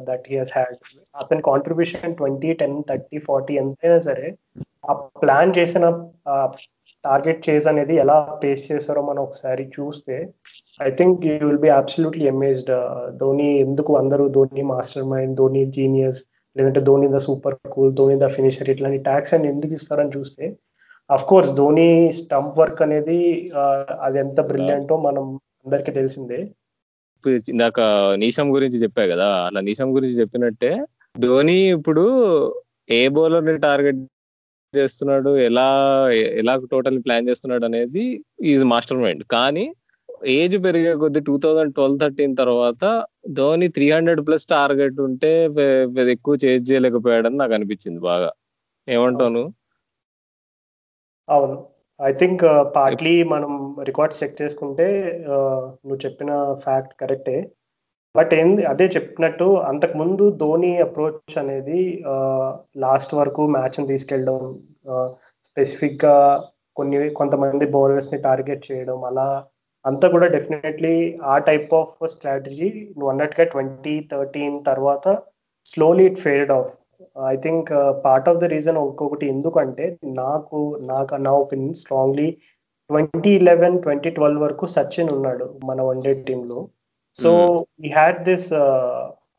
that he has had అతని contribution twenty ten thirty forty ఎంతైనా సరే ఆ ప్లాన్ చేసిన టార్గెట్ చేస్ అనేది ఎలా పేస్ చేస్తారో మనం ఒకసారి చూస్తే I think you will be absolutely amazed Dhoni ఎందుకు అందరూ Dhoni mastermind Dhoni genius లేదంటే Dhoni the super cool Dhoni the finisher ఇట్లాంటి ట్యాక్స్ అని ఎందుకు ఇస్తారని చూస్తే of course Dhoni stump work అనేది అది ఎంత బ్రిలియంటో మనం అందరికీ తెలిసిందే. ఇందాక నీషం గురించి చెప్పా కదా అలా నీషం గురించి చెప్పినట్టే ధోని ఇప్పుడు ఏ బౌలర్ని టార్గెట్ చేస్తున్నాడు ఎలా ఎలా టోటల్ ప్లాన్ చేస్తున్నాడు అనేది ఈజ్ మాస్టర్ మైండ్ కానీ ఏజ్ పెరిగే కొద్ది టూ థౌజండ్ ట్వెల్వ్ థర్టీన్ తర్వాత Dhoni three hundred plus target ఉంటే ఎక్కువ చేజ్ చేయలేకపోయాడని నాకు అనిపించింది బాగా. ఏమంటావు అవును. ఐ థింక్ పార్ట్లీ మనం రికార్డ్స్ చెక్ చేసుకుంటే నువ్వు చెప్పిన ఫ్యాక్ట్ కరెక్టే బట్ ఏంది అదే చెప్పినట్టు అంతకు ముందు ధోని అప్రోచ్ అనేది లాస్ట్ వరకు మ్యాచ్ని తీసుకెళ్ళడం స్పెసిఫిక్గా కొన్ని కొంతమంది బౌలర్స్ని టార్గెట్ చేయడం అలా అంతా కూడా డెఫినెట్లీ ఆ టైప్ ఆఫ్ స్ట్రాటజీ నువ్వు అన్నట్టుగా ట్వంటీ థర్టీన్ తర్వాత slowly it fade off I think part of the reason ఇంకొకటి ఎందుకంటే నాకు నాకు నా opinion strongly twenty eleven twenty twelve వరకు సచిన్ ఉన్నాడు మన వన్ డే టీంలో. So we had this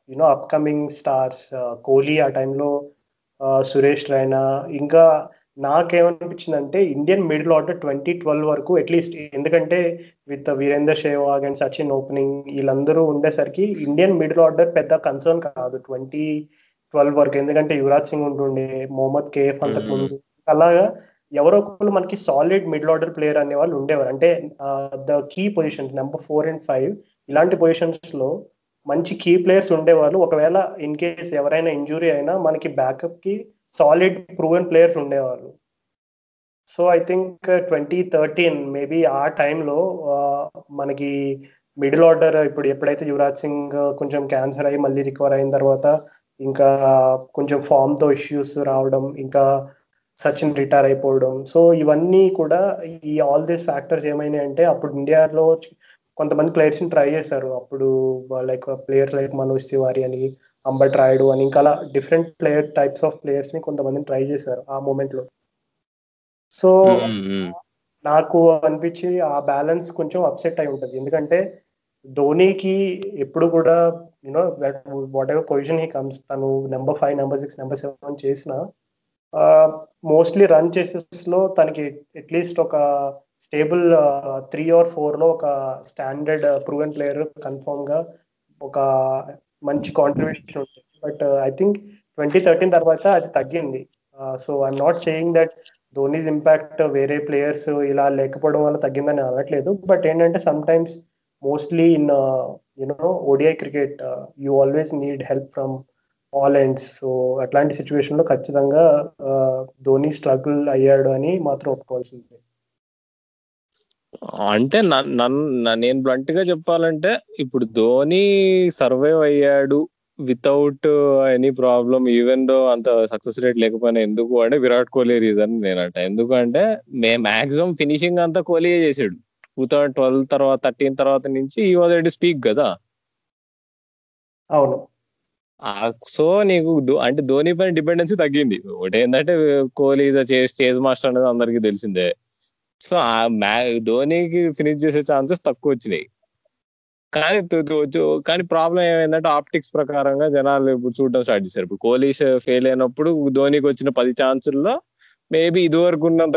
you know upcoming stars Kohli ఆ టైంలో సురేష్ రైనా ఇంకా నాకేమనిపించిందంటే Indian middle order twenty twelve వరకు అట్లీస్ట్ ఎందుకంటే with Virender Sehwag and Sachin opening వీళ్ళందరూ ఉండేసరికి ఇండియన్ మిడిల్ ఆర్డర్ పెద్ద కన్సర్న్ కాదు. ట్వంటీ ట్వెల్వ్ వరకు. ఎందుకంటే యువరాజ్ సింగ్ ఉంటుండే మొహమ్మద్ కేఎఫ్ అంతకు ముందు. అలాగా ఎవరో ఒకరు మనకి సాలిడ్ మిడిల్ ఆర్డర్ ప్లేయర్ అనే వాళ్ళు ఉండేవారు. అంటే the key positions number four and five ఇలాంటి పొజిషన్స్లో మంచి కీ ప్లేయర్స్ ఉండేవాళ్ళు. ఒకవేళ ఇన్ కేస్ ఎవరైనా ఇంజురీ అయినా మనకి బ్యాకప్కి సాలిడ్ ప్రూవెన్ ప్లేయర్స్ ఉండేవాళ్ళు. So I think twenty thirteen maybe ఆ టైంలో మనకి మిడిల్ ఆర్డర్ ఇప్పుడు ఎప్పుడైతే యువరాజ్ సింగ్ కొంచెం క్యాన్సర్ అయ్యి మళ్ళీ రికవర్ అయిన తర్వాత ఇంకా కొంచెం ఫామ్తో ఇష్యూస్ రావడం ఇంకా సచిన్ రిటైర్ అయిపోవడం. సో ఇవన్నీ కూడా ఈ ఆల్ దీస్ ఫ్యాక్టర్స్ ఏమైనాయి అంటే అప్పుడు ఇండియాలో కొంతమంది ప్లేయర్స్ని ట్రై చేశారు. అప్పుడు like players like Manoj Tiwari అని అంబట్ రాయుడు అని ఇంకా అలా డిఫరెంట్ ప్లేయర్ టైప్స్ ఆఫ్ ప్లేయర్స్ని కొంతమందిని ట్రై చేశారు ఆ మూమెంట్లో. సో నాకు అనిపించి ఆ బ్యాలెన్స్ కొంచెం అప్సెట్ అయి ఉంటుంది. ఎందుకంటే ధోనీకి ఎప్పుడు కూడా you know whatever position he comes తను number five number six number seven చేసిన మోస్ట్లీ రన్ చేసెస్లో తనకి అట్లీస్ట్ ఒక స్టేబుల్ త్రీ ఆర్ ఫోర్లో ఒక స్టాండర్డ్ ప్రూవెన్ ప్లేయర్ కన్ఫర్మ్గా ఒక మంచి కాంట్రిబ్యూషన్ ఉంటుంది. But I think twenty thirteen తర్వాత అది తగ్గింది. So I'm not saying that Dhoni's impact వేరే ప్లేయర్స్ ఇలా లేకపోవడం వల్ల తగ్గిందని అనట్లేదు. బట్ ఏంటంటే sometimes mostly in you know ODI cricket you always need help from all ends so అట్లాంటి సిచ్యువేషన్లో ఖచ్చితంగా uh, ధోని స్ట్రగుల్ అయ్యాడు అని మాత్రం ఒప్పుకోవాల్సిందే. అంటే నన్ను నేను బ్లంట్గా చెప్పాలంటే ఇప్పుడు ధోని సర్వైవ్ అయ్యాడు without any problem even though అంత సక్సెస్ రేట్ లేకపోయినా ఎందుకు అంటే విరాట్ కోహ్లీ రీజన్ నేనంట ఎందుకంటే మే మాక్సిమం ఫినిషింగ్ అంతా కోహ్లీ చేసాడు. టూ థౌసండ్ ట్వెల్వ్ తర్వాత థర్టీన్ తర్వాత నుంచి ఈ వాజ్ ఎడ్ స్పీక్ కదా? అవును. సో నీకు అంటే ధోని పైన డిపెండెన్సీ తగ్గింది. ఒకటి ఏంటంటే కోహ్లీ స్టేజ్ మాస్టర్ అనేది అందరికీ తెలిసిందే. సో ధోనికి ఫినిష్ చేసే ఛాన్సెస్ తక్కువ వచ్చినాయి. కానీ కానీ ప్రాబ్లం ఏమైందంటే ఆప్టిక్స్ ప్రకారంగా జనాలు ఇప్పుడు చూడడం స్టార్ట్ చేశారు. ఇప్పుడు కోహ్లీ ఫెయిల్ అయినప్పుడు ధోనికి వచ్చిన పది ఛాన్సుల్లో మేబీ ఇదివరకు ఉన్నంత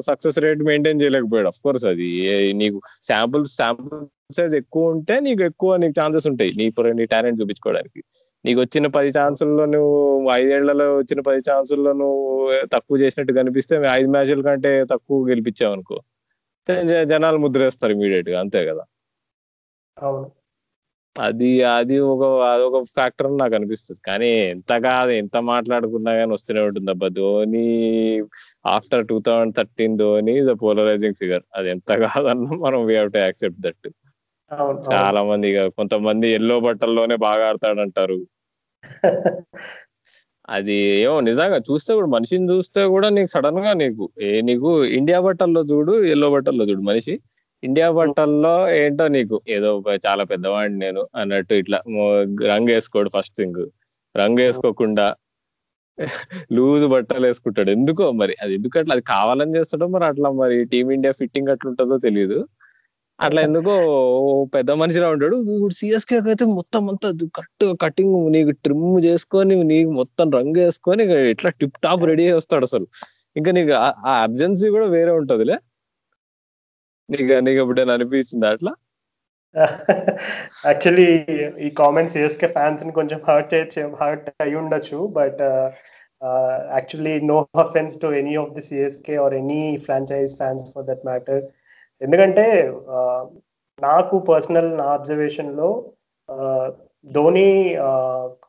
సక్సెస్ రేట్ మెయింటైన్ చేయలేకపోయాడు. అఫ్ కోర్స్ అది నీకు శాంపుల్ శాంపుల్ సైజ్ ఎక్కువ ఉంటే నీకు ఎక్కువ నీకు ఛాన్సెస్ ఉంటాయి. నీ నీ టాలెంట్ చూపించుకోవడానికి. నీకు వచ్చిన పది ఛాన్సుల్లో నువ్వు ఐదేళ్ళలో వచ్చిన పది ఛాన్సుల్లో నువ్వు తక్కువ చేసినట్టు కనిపిస్తే ఐదు మ్యాచ్ల కంటే తక్కువ గెలిపించావు అనుకో. జనాలు ముద్రేస్తారు ఇమీడియట్గా అంతే కదా? అవును. అది అది ఒక అదొక ఫ్యాక్టర్ నాకు అనిపిస్తుంది. కానీ ఎంత కాదు ఎంత మాట్లాడుకున్నా కానీ వస్తూనే ఉంటుంది. అబ్బా Dhoni after two thousand thirteen Dhoni the polarising figure అది ఎంత కాదన్నా మనం we have to accept that చాలా మంది కొంతమంది ఎల్లో బట్టల్లోనే బాగా ఆడతాడంటారు. అది ఏమో నిజంగా చూస్తే కూడా మనిషిని చూస్తే కూడా నీకు సడన్గా నీకు ఏ నీకు ఇండియా బట్టల్లో చూడు ఎల్లో బట్టల్లో చూడు మనిషి. ఇండియా బట్టల్లో ఏంటో నీకు? ఏదో చాలా పెద్దవాడిని నేను అన్నట్టు ఇట్లా రంగు వేసుకోడు ఫస్ట్ థింగ్. రంగు వేసుకోకుండా లూజ్ బట్టలు వేసుకుంటాడు. ఎందుకో మరి? అది ఎందుకు అట్లా అది కావాలని చేస్తాడో మరి అట్లా మరి టీమిండియా ఫిట్టింగ్ అట్లా ఉంటుందో తెలియదు అట్లా ఎందుకో పెద్ద మనిషిలా ఉంటాడు. ఇప్పుడు సిఎస్కే అయితే మొత్తం అంతా కరెక్ట్ కటింగ్ నీకు ట్రిమ్ చేసుకొని నీకు మొత్తం రంగు వేసుకొని ఇట్లా టిప్ టాప్ రెడీ వస్తాడు అసలు. ఇంకా నీకు ఆ అబ్జెన్సీ కూడా వేరే ఉంటదిలే. నీకు నీకు ఎప్పుడైనా అనిపించింది అట్లా? యాక్చువల్లీ ఈ కామెంట్స్ సిఎస్కే ఫ్యాన్స్ని కొంచెం హర్ట్ హర్ట్ అయి ఉండొచ్చు but actually no offence to any of the CSK or any franchise fans for that matter ఎందుకంటే నాకు పర్సనల్ నా అబ్జర్వేషన్లో Dhoni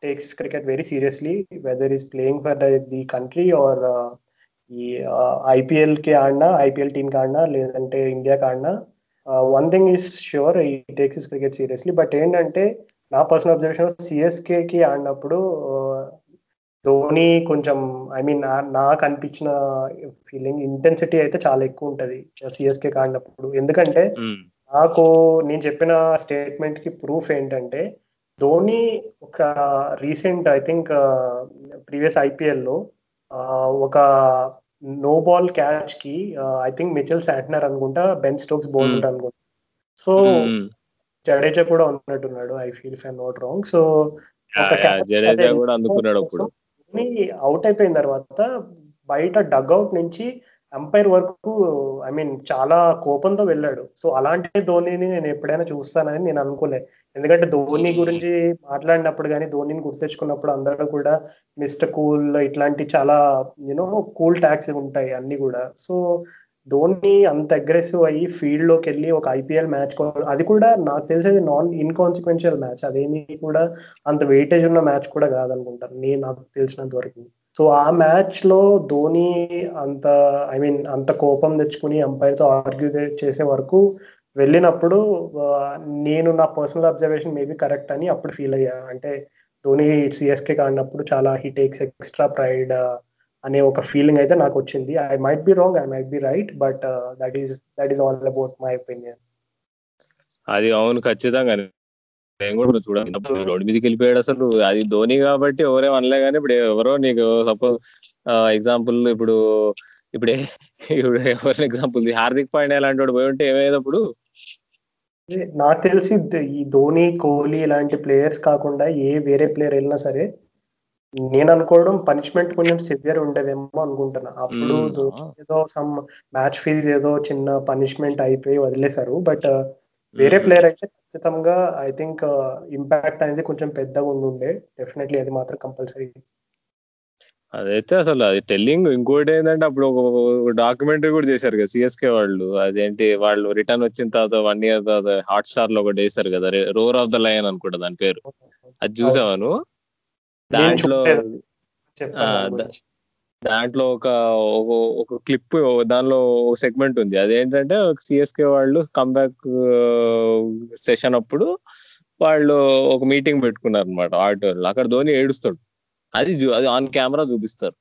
takes cricket very seriously whether is playing for the country or ఈ ఐపీఎల్కి ఆడినా IPL టీమ్కి ఆడినా లేదంటే ఇండియాకి ఆడినా one thing is sure he takes is cricket seriously but ఏంటంటే నా పర్సనల్ అబ్జర్వేషన్ సిఎస్కే కి ఆడినప్పుడు ధోని కొంచెం ఐ మీన్ నాకు అనిపించిన ఫీలింగ్ ఇంటెన్సిటీ అయితే చాలా ఎక్కువ ఉంటది సిఎస్కే ఆడినప్పుడు. ఎందుకంటే నాకు నేను చెప్పిన స్టేట్మెంట్కి ప్రూఫ్ ఏంటంటే ధోని ఒక రీసెంట్ ఐ థింక్ ప్రీవియస్ ఐపీఎల్లో ఒక నో బాల్ క్యాచ్కి ఐ థింక్ మిచెల్ శాంట్నర్ అనుకుంటా బెన్ స్టోక్స్ బౌలర్ అనుకుంటా. సో జడేజా కూడా ఉన్నట్టున్నాడు I feel I not wrong so Jadeja కూడా అందుకున్నాడు అప్పుడు. అవుట్ అయిపోయిన తర్వాత బయట డగ్అవుట్ నుంచి అంపైర్ వరకు ఐ మీన్ చాలా కోపంతో వెళ్ళాడు. సో అలాంటి ధోనిని నేను ఎప్పుడైనా చూస్తానని నేను అనుకోలే. ఎందుకంటే ధోని గురించి మాట్లాడినప్పుడు కానీ ధోనిని గుర్తెచ్చుకున్నప్పుడు అందరూ కూడా మిస్టర్ కూల్ ఇట్లాంటి చాలా యూనో కూల్ ట్యాక్స్ ఉంటాయి అన్ని కూడా. సో ధోని అంత అగ్రెసివ్ అయ్యి ఫీల్డ్లోకి వెళ్ళి ఒక ఐపీఎల్ మ్యాచ్ అది కూడా నాకు తెలిసేది నాన్ ఇన్కాన్సిక్వెన్షియల్ మ్యాచ్ అదేమి కూడా అంత వెయిటేజ్ ఉన్న మ్యాచ్ కూడా కాదనుకుంటాను నేను నాకు తెలిసినంత వరకు సో ఆ మ్యాచ్లో ధోని అంత ఐ మీన్ అంత కోపం తెచ్చుకుని అంపైర్తో ఆర్గ్యూ చేసే వరకు వెళ్ళినప్పుడు నేను నా పర్సనల్ అబ్జర్వేషన్ మేబీ కరెక్ట్ అని అప్పుడు ఫీల్ అయ్యా. అంటే ధోని సిఎస్కే కాడినప్పుడు చాలా హీ టేక్స్ ఎక్స్ట్రా ప్రైడ్ అనే ఒక ఫీలింగ్ అయితే నాకు వచ్చింది. I might be wrong I might be right but that is that is all about my opinion అది అవును ఖచ్చితంగా. నేను కూడా చూడాలి రోడ్డు మీదకి వెళ్ళిపోయాడు అసలు. అది ధోని కాబట్టి ఎవరేం అనలే కానీ ఇప్పుడు ఎవరో నీకు సపోజ్ ఎగ్జాంపుల్ ఇప్పుడు ఇప్పుడే ఇప్పుడు ఎవరి ఎగ్జాంపుల్ హార్దిక్ పాండ్యా లాంటి వాడు పోయి ఉంటే ఏమయ్యేటప్పుడు నాకు తెలిసి ఈ ధోని కోహ్లీ ఇలాంటి ప్లేయర్స్ కాకుండా ఏ వేరే ప్లేయర్ వెళ్ళినా సరే నేను అనుకోవడం పనిష్మెంట్ కొంచెం సివియర్ ఉండేదేమో అనుకుంటున్నా. అప్పుడు ఏదో సమ్ మ్యాచ్ ఫీజ్ ఏదో చిన్న పనిష్మెంట్ అయిపోయి వదిలేశారు. బట్ వేరే ప్లేయర్ అయితే ఖచ్చితంగా ఐ థింక్ ఇంపాక్ట్ అనేది కొంచెం పెద్దగా ఉండుండే. డెఫినెట్లీ అది మాత్రం కంపల్సరీ అదైతే అసలు అది టెల్లింగ్ ఇంకోటి ఏంటంటే అప్పుడు ఒక డాక్యుమెంటరీ కూడా చేశారు కదా సిఎస్కే వాళ్ళు. అదేంటి వాళ్ళు రిటర్న్ వచ్చిన తర్వాత వన్ ఇయర్ తర్వాత హాట్ స్టార్లో ఒకటి వేశారు కదా రోర్ ఆఫ్ ద లయన్ అనుకుంటా దాని పేరు. అది చూసావాను దాంట్లో దాంట్లో ఒక ఒక క్లిప్ దానిలో ఒక సెగ్మెంట్ ఉంది. అదేంటంటే సిఎస్కే వాళ్ళు కంబ్యాక్ సెషన్ అప్పుడు వాళ్ళు ఒక మీటింగ్ పెట్టుకున్నారు అనమాట ఆడిటోర్ అక్కడ ధోని ఏడుస్తాడు. అది అది ఆన్ కెమెరా చూపిస్తారు.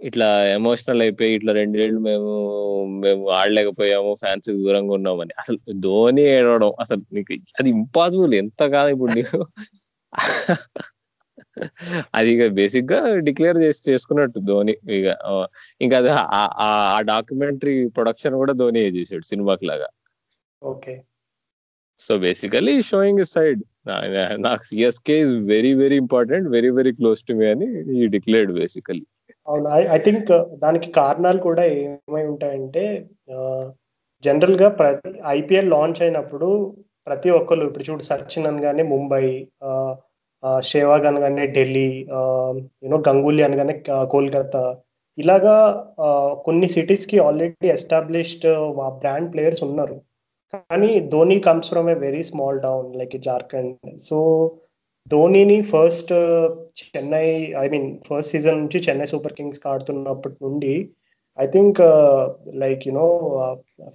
ఇట్లా ఎమోషనల్ అయిపోయి ఇట్లా రెండేళ్ళు మేము మేము ఆడలేకపోయాము ఫ్యాన్స్ దూరంగా ఉన్నామని. అసలు ధోని ఏడవడం అసలు నీకు అది ఇంపాసిబుల్ ఎంత కాదు ఇప్పుడు నీకు. అది ఇక బేసిక్గా డిక్లేర్ చేసి చేసుకున్నట్టు ధోని. ఇక ఇంకా అది ఆ డాక్యుమెంటరీ ప్రొడక్షన్ కూడా ధోని చేసాడు సినిమాకి లాగా. Okay. So basically showing is side నాకు CSK is very very important very very close to me అని ఈ డిక్లేర్డ్ బేసికలీ అవును ఐ థింక్ దానికి కారణాలు కూడా ఏమై ఉంటాయంటే జనరల్గా ప్రతి ఐపీఎల్ లాంచ్ అయినప్పుడు ప్రతి ఒక్కరు ఇప్పుడు చూడు సచిన్ అనగానే ముంబై షేవాగ్ అనగానే ఢిల్లీ యూనో గంగూలీ అనగానే కోల్కతా ఇలాగా కొన్ని సిటీస్కి ఆల్రెడీ ఎస్టాబ్లిష్డ్ బ్రాండ్ ప్లేయర్స్ ఉన్నారు. కానీ Dhoni comes from a very small town like Jharkhand so ధోనిని first Chennai I mean first season నుంచి చెన్నై సూపర్ కింగ్స్ ఆడుతున్నప్పటి నుండి I think like you know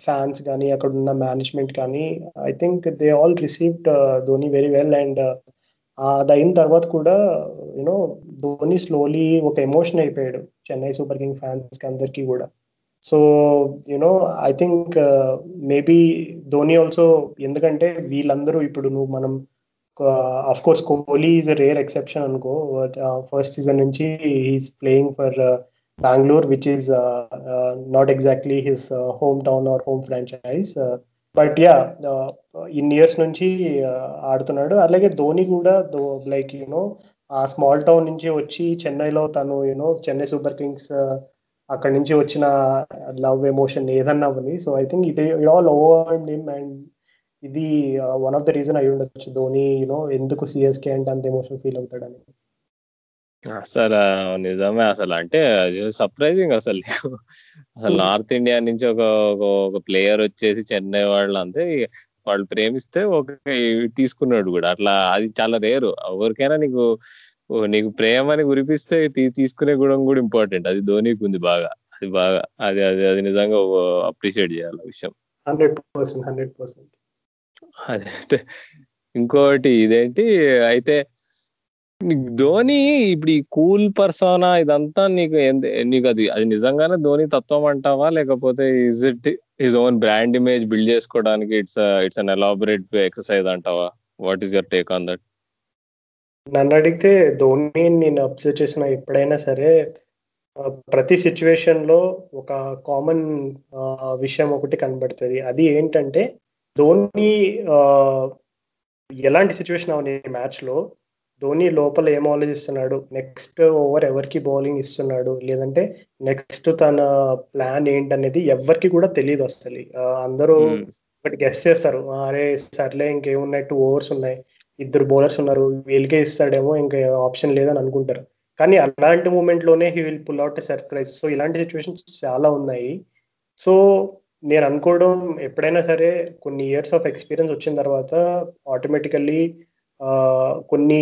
fans కానీ అక్కడ ఉన్న మేనేజ్మెంట్ కానీ I think they all received Dhoni very well and అది అయిన తర్వాత కూడా యూనో ధోని స్లోలీ ఒక ఎమోషన్ అయిపోయాడు చెన్నై సూపర్ కింగ్ ఫ్యాన్స్కి అందరికీ కూడా. So you know I think maybe Dhoni also ఎందుకంటే వీళ్ళందరూ ఇప్పుడు నువ్వు మనం uh, of course Kohli is rare exception అనుకో ఫస్ట్ సీజన్ uh, నుంచి he's playing for Bengaluru which is not exactly his home town or home franchise but yeah in years నుంచి uh, ఆడుతున్నాడు. అలాగే ధోని కూడా like you know a small town నుంచి వచ్చి చెన్నైలో తను you know Chennai super kings uh, అక్కడి నుంచి వచ్చిన లవ్ ఎమోషన్ ఏదన్నా ఉంది. So I think it it all over నిమ్ అండ్ ఇది వన్ ఆఫ్ ద రీజన్ అయి ఉండొచ్చు ధోని యూనో ఎందుకు సిఎస్కే అంటే అంత ఎమోషన్ ఫీల్ అవుతాడని. అసలు నిజమే అసలు. అంటే సర్ప్రైజింగ్ అసలు. అసలు నార్త్ ఇండియా నుంచి ఒక ఒక ప్లేయర్ వచ్చేసి చెన్నై వాళ్ళు అంతే వాళ్ళు ప్రేమిస్తే ఒక తీసుకున్నాడు కూడా. అట్లా అది చాలా రేరు ఎవరికైనా నీకు నీకు ప్రేమని కురిపిస్తే తీసుకునే గుణం కూడా ఇంపార్టెంట్ అది ధోనికి ఉంది బాగా. అది బాగా అది అది అది నిజంగా అప్రిషియేట్ చేయాలి విషయం. హండ్రెడ్ పర్సెంట్ హండ్రెడ్ పర్సెంట్ అదే. ఇంకోటి ఇదేంటి అయితే ధోని ఇప్పుడు ఈ కూల్ పర్సోనా ఇదంతా నీకు నీకు అది అది నిజంగానే ధోని తత్వం అంటావా? లేకపోతే is it his own brand image build చేసుకోవడానికి it's it's an elaborate exercise అంటావా? What is your take on that నన్ను అడిగితే ధోని నేను అబ్జర్వ్ చేసిన ఎప్పుడైనా సరే ప్రతి సిచ్యువేషన్లో ఒక కామన్ విషయం ఒకటి కనబడుతుంది. అది ఏంటంటే ధోని ఎలాంటి సిచ్యువేషన్ అవని మ్యాచ్లో ధోని లోపల ఏం ఆలోచిస్తున్నాడు? నెక్స్ట్ ఓవర్ ఎవరికి బౌలింగ్ ఇస్తున్నాడు? లేదంటే నెక్స్ట్ తన ప్లాన్ ఏంటనేది ఎవరికి కూడా తెలియదు అసలు. అందరూ ఒకటి గెస్ట్ చేస్తారు. "ఆ, అరే సర్లే ఇంకేమున్నాయి? టూ ఓవర్స్ ఉన్నాయి. ఇద్దరు బౌలర్స్ ఉన్నారు. వీళ్ళకే ఇస్తాడేమో ఇంకా ఆప్షన్ లేదని అనుకుంటారు. కానీ అలాంటి మూమెంట్లోనే he will pull out surprise so ఇలాంటి సిచ్యువేషన్స్ చాలా ఉన్నాయి. సో నేను అనుకోవడం ఎప్పుడైనా సరే కొన్ని ఇయర్స్ ఆఫ్ ఎక్స్పీరియన్స్ వచ్చిన తర్వాత ఆటోమేటికల్లీ కొన్ని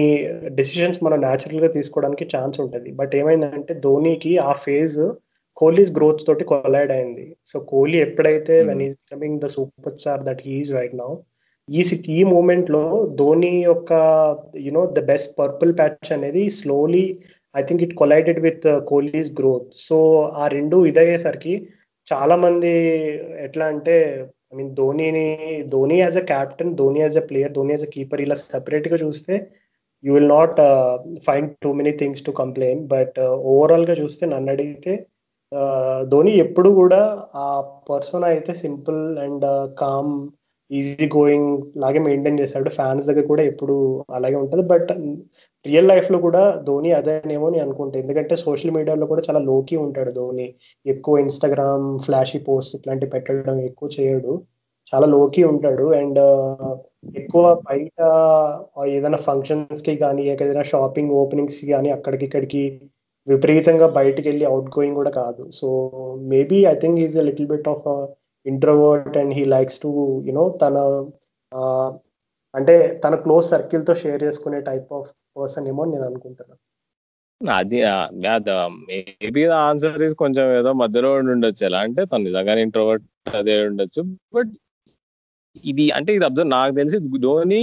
డెసిషన్స్ మనం న్యాచురల్గా తీసుకోవడానికి ఛాన్స్ ఉంటుంది. బట్ ఏమైందంటే ధోనికి ఆ ఫేజ్ కోహ్లీస్ గ్రోత్ తోటి కొలైడ్ అయింది. సో కోహ్లీ ఎప్పుడైతే. When is becoming the super star that he's right now ఈ ఈ మూమెంట్లో ధోని యొక్క you know the best purple patch అనేది slowly I think it collided with Kohli's growth so ఆ రెండు ఇదయ్యేసరికి చాలా మంది ఎట్లా అంటే I mean ధోనిని Dhoni as a captain Dhoni as a player Dhoni as a keeper ఇలా సెపరేట్గా చూస్తే you will not find too many things to complain but ఓవరాల్గా చూస్తే నన్ను అడిగితే uh, ధోని ఎప్పుడు కూడా ఆ పర్సన్ అయితే simple and calm easy going లాగే మెయింటైన్ చేశాడు ఫ్యాన్స్ దగ్గర కూడా ఎప్పుడు అలాగే ఉంటుంది. బట్ రియల్ లైఫ్లో కూడా ధోని అదేనేమో అని అనుకుంటా. ఎందుకంటే సోషల్ మీడియాలో కూడా చాలా లోకి ఉంటాడు ధోని. ఎక్కువ ఇన్స్టాగ్రామ్ ఫ్లాషీ పోస్ట్ ఇట్లాంటి పెట్టడం ఎక్కువ చేయడు. చాలా లోకి ఉంటాడు. అండ్ ఎక్కువ బయట ఏదైనా ఫంక్షన్స్కి కానీ ఏదైనా షాపింగ్ ఓపెనింగ్స్కి కానీ అక్కడికి ఇక్కడికి విపరీతంగా బయటకు వెళ్ళి అవుట్ గోయింగ్ కూడా కాదు. So maybe I think is a little bit of introvert and he likes to you know తన ఆ, అంటే తన క్లోజ్ సర్కిల్తో షేర్ చేసుకునే టైప్ ఆఫ్ పర్సన్ ఏమో నేను అనుకుంటున్నాను అది మేబీ ఆన్సర్ ఇస్ కొంచెం ఏదో మధ్యలో ఉండి ఉండొచ్చు. ఎలా అంటే తను నిజంగానే ఇంట్రోవర్ట్ అదే ఉండొచ్చు. బట్ ఇది అంటే ఇది అబ్జర్వ్ నాకు తెలిసి ధోని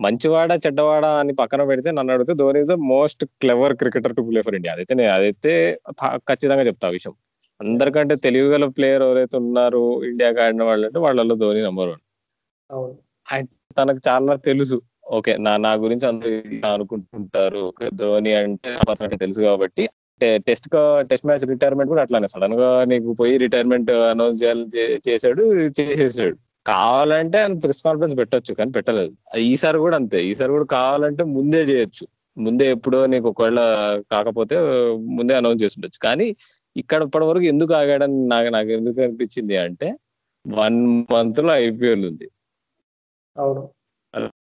మంచివాడా చెడ్డవాడా అని పక్కన పెడితే నన్ను అడిగితే Dhoni is the most clever cricketer to play for India అదైతే నేను అదైతే ఖచ్చితంగా చెప్తా ఆ విషయం. అందరికంటే తెలివిగల ప్లేయర్ ఎవరైతే ఉన్నారు ఇండియాకి ఆడిన వాళ్ళు అంటే వాళ్ళలో ధోని నెంబర్ వన్ అవును. తనకు చాలా తెలుసు. ఓకే నా నా గురించి అందరూ అనుకుంటుంటారు. ధోని అంటే తెలుసు కాబట్టి. టెస్ట్ టెస్ట్ మ్యాచ్ రిటైర్మెంట్ కూడా అట్లానే సడన్గా నీకు పోయి రిటైర్మెంట్ అనౌన్స్ చేయాలి చేశాడు చేసేసాడు. కావాలంటే ఆయన ప్రెస్ కాన్ఫరెన్స్ పెట్టొచ్చు కానీ పెట్టలేదు. ఈసారి కూడా అంతే. ఈసారి కూడా కావాలంటే ముందే చేయొచ్చు. ముందే ఎప్పుడో నీకు ఒకవేళ కాకపోతే ముందే అనౌన్స్ చేస్తుండొచ్చు కానీ ఇక్కడ ఇప్పటి వరకు ఎందుకు ఆగాడని నాకు నాకు ఎందుకు అనిపించింది అంటే వన్ మంత్లో ఐపీఎల్ ఉంది. అవును.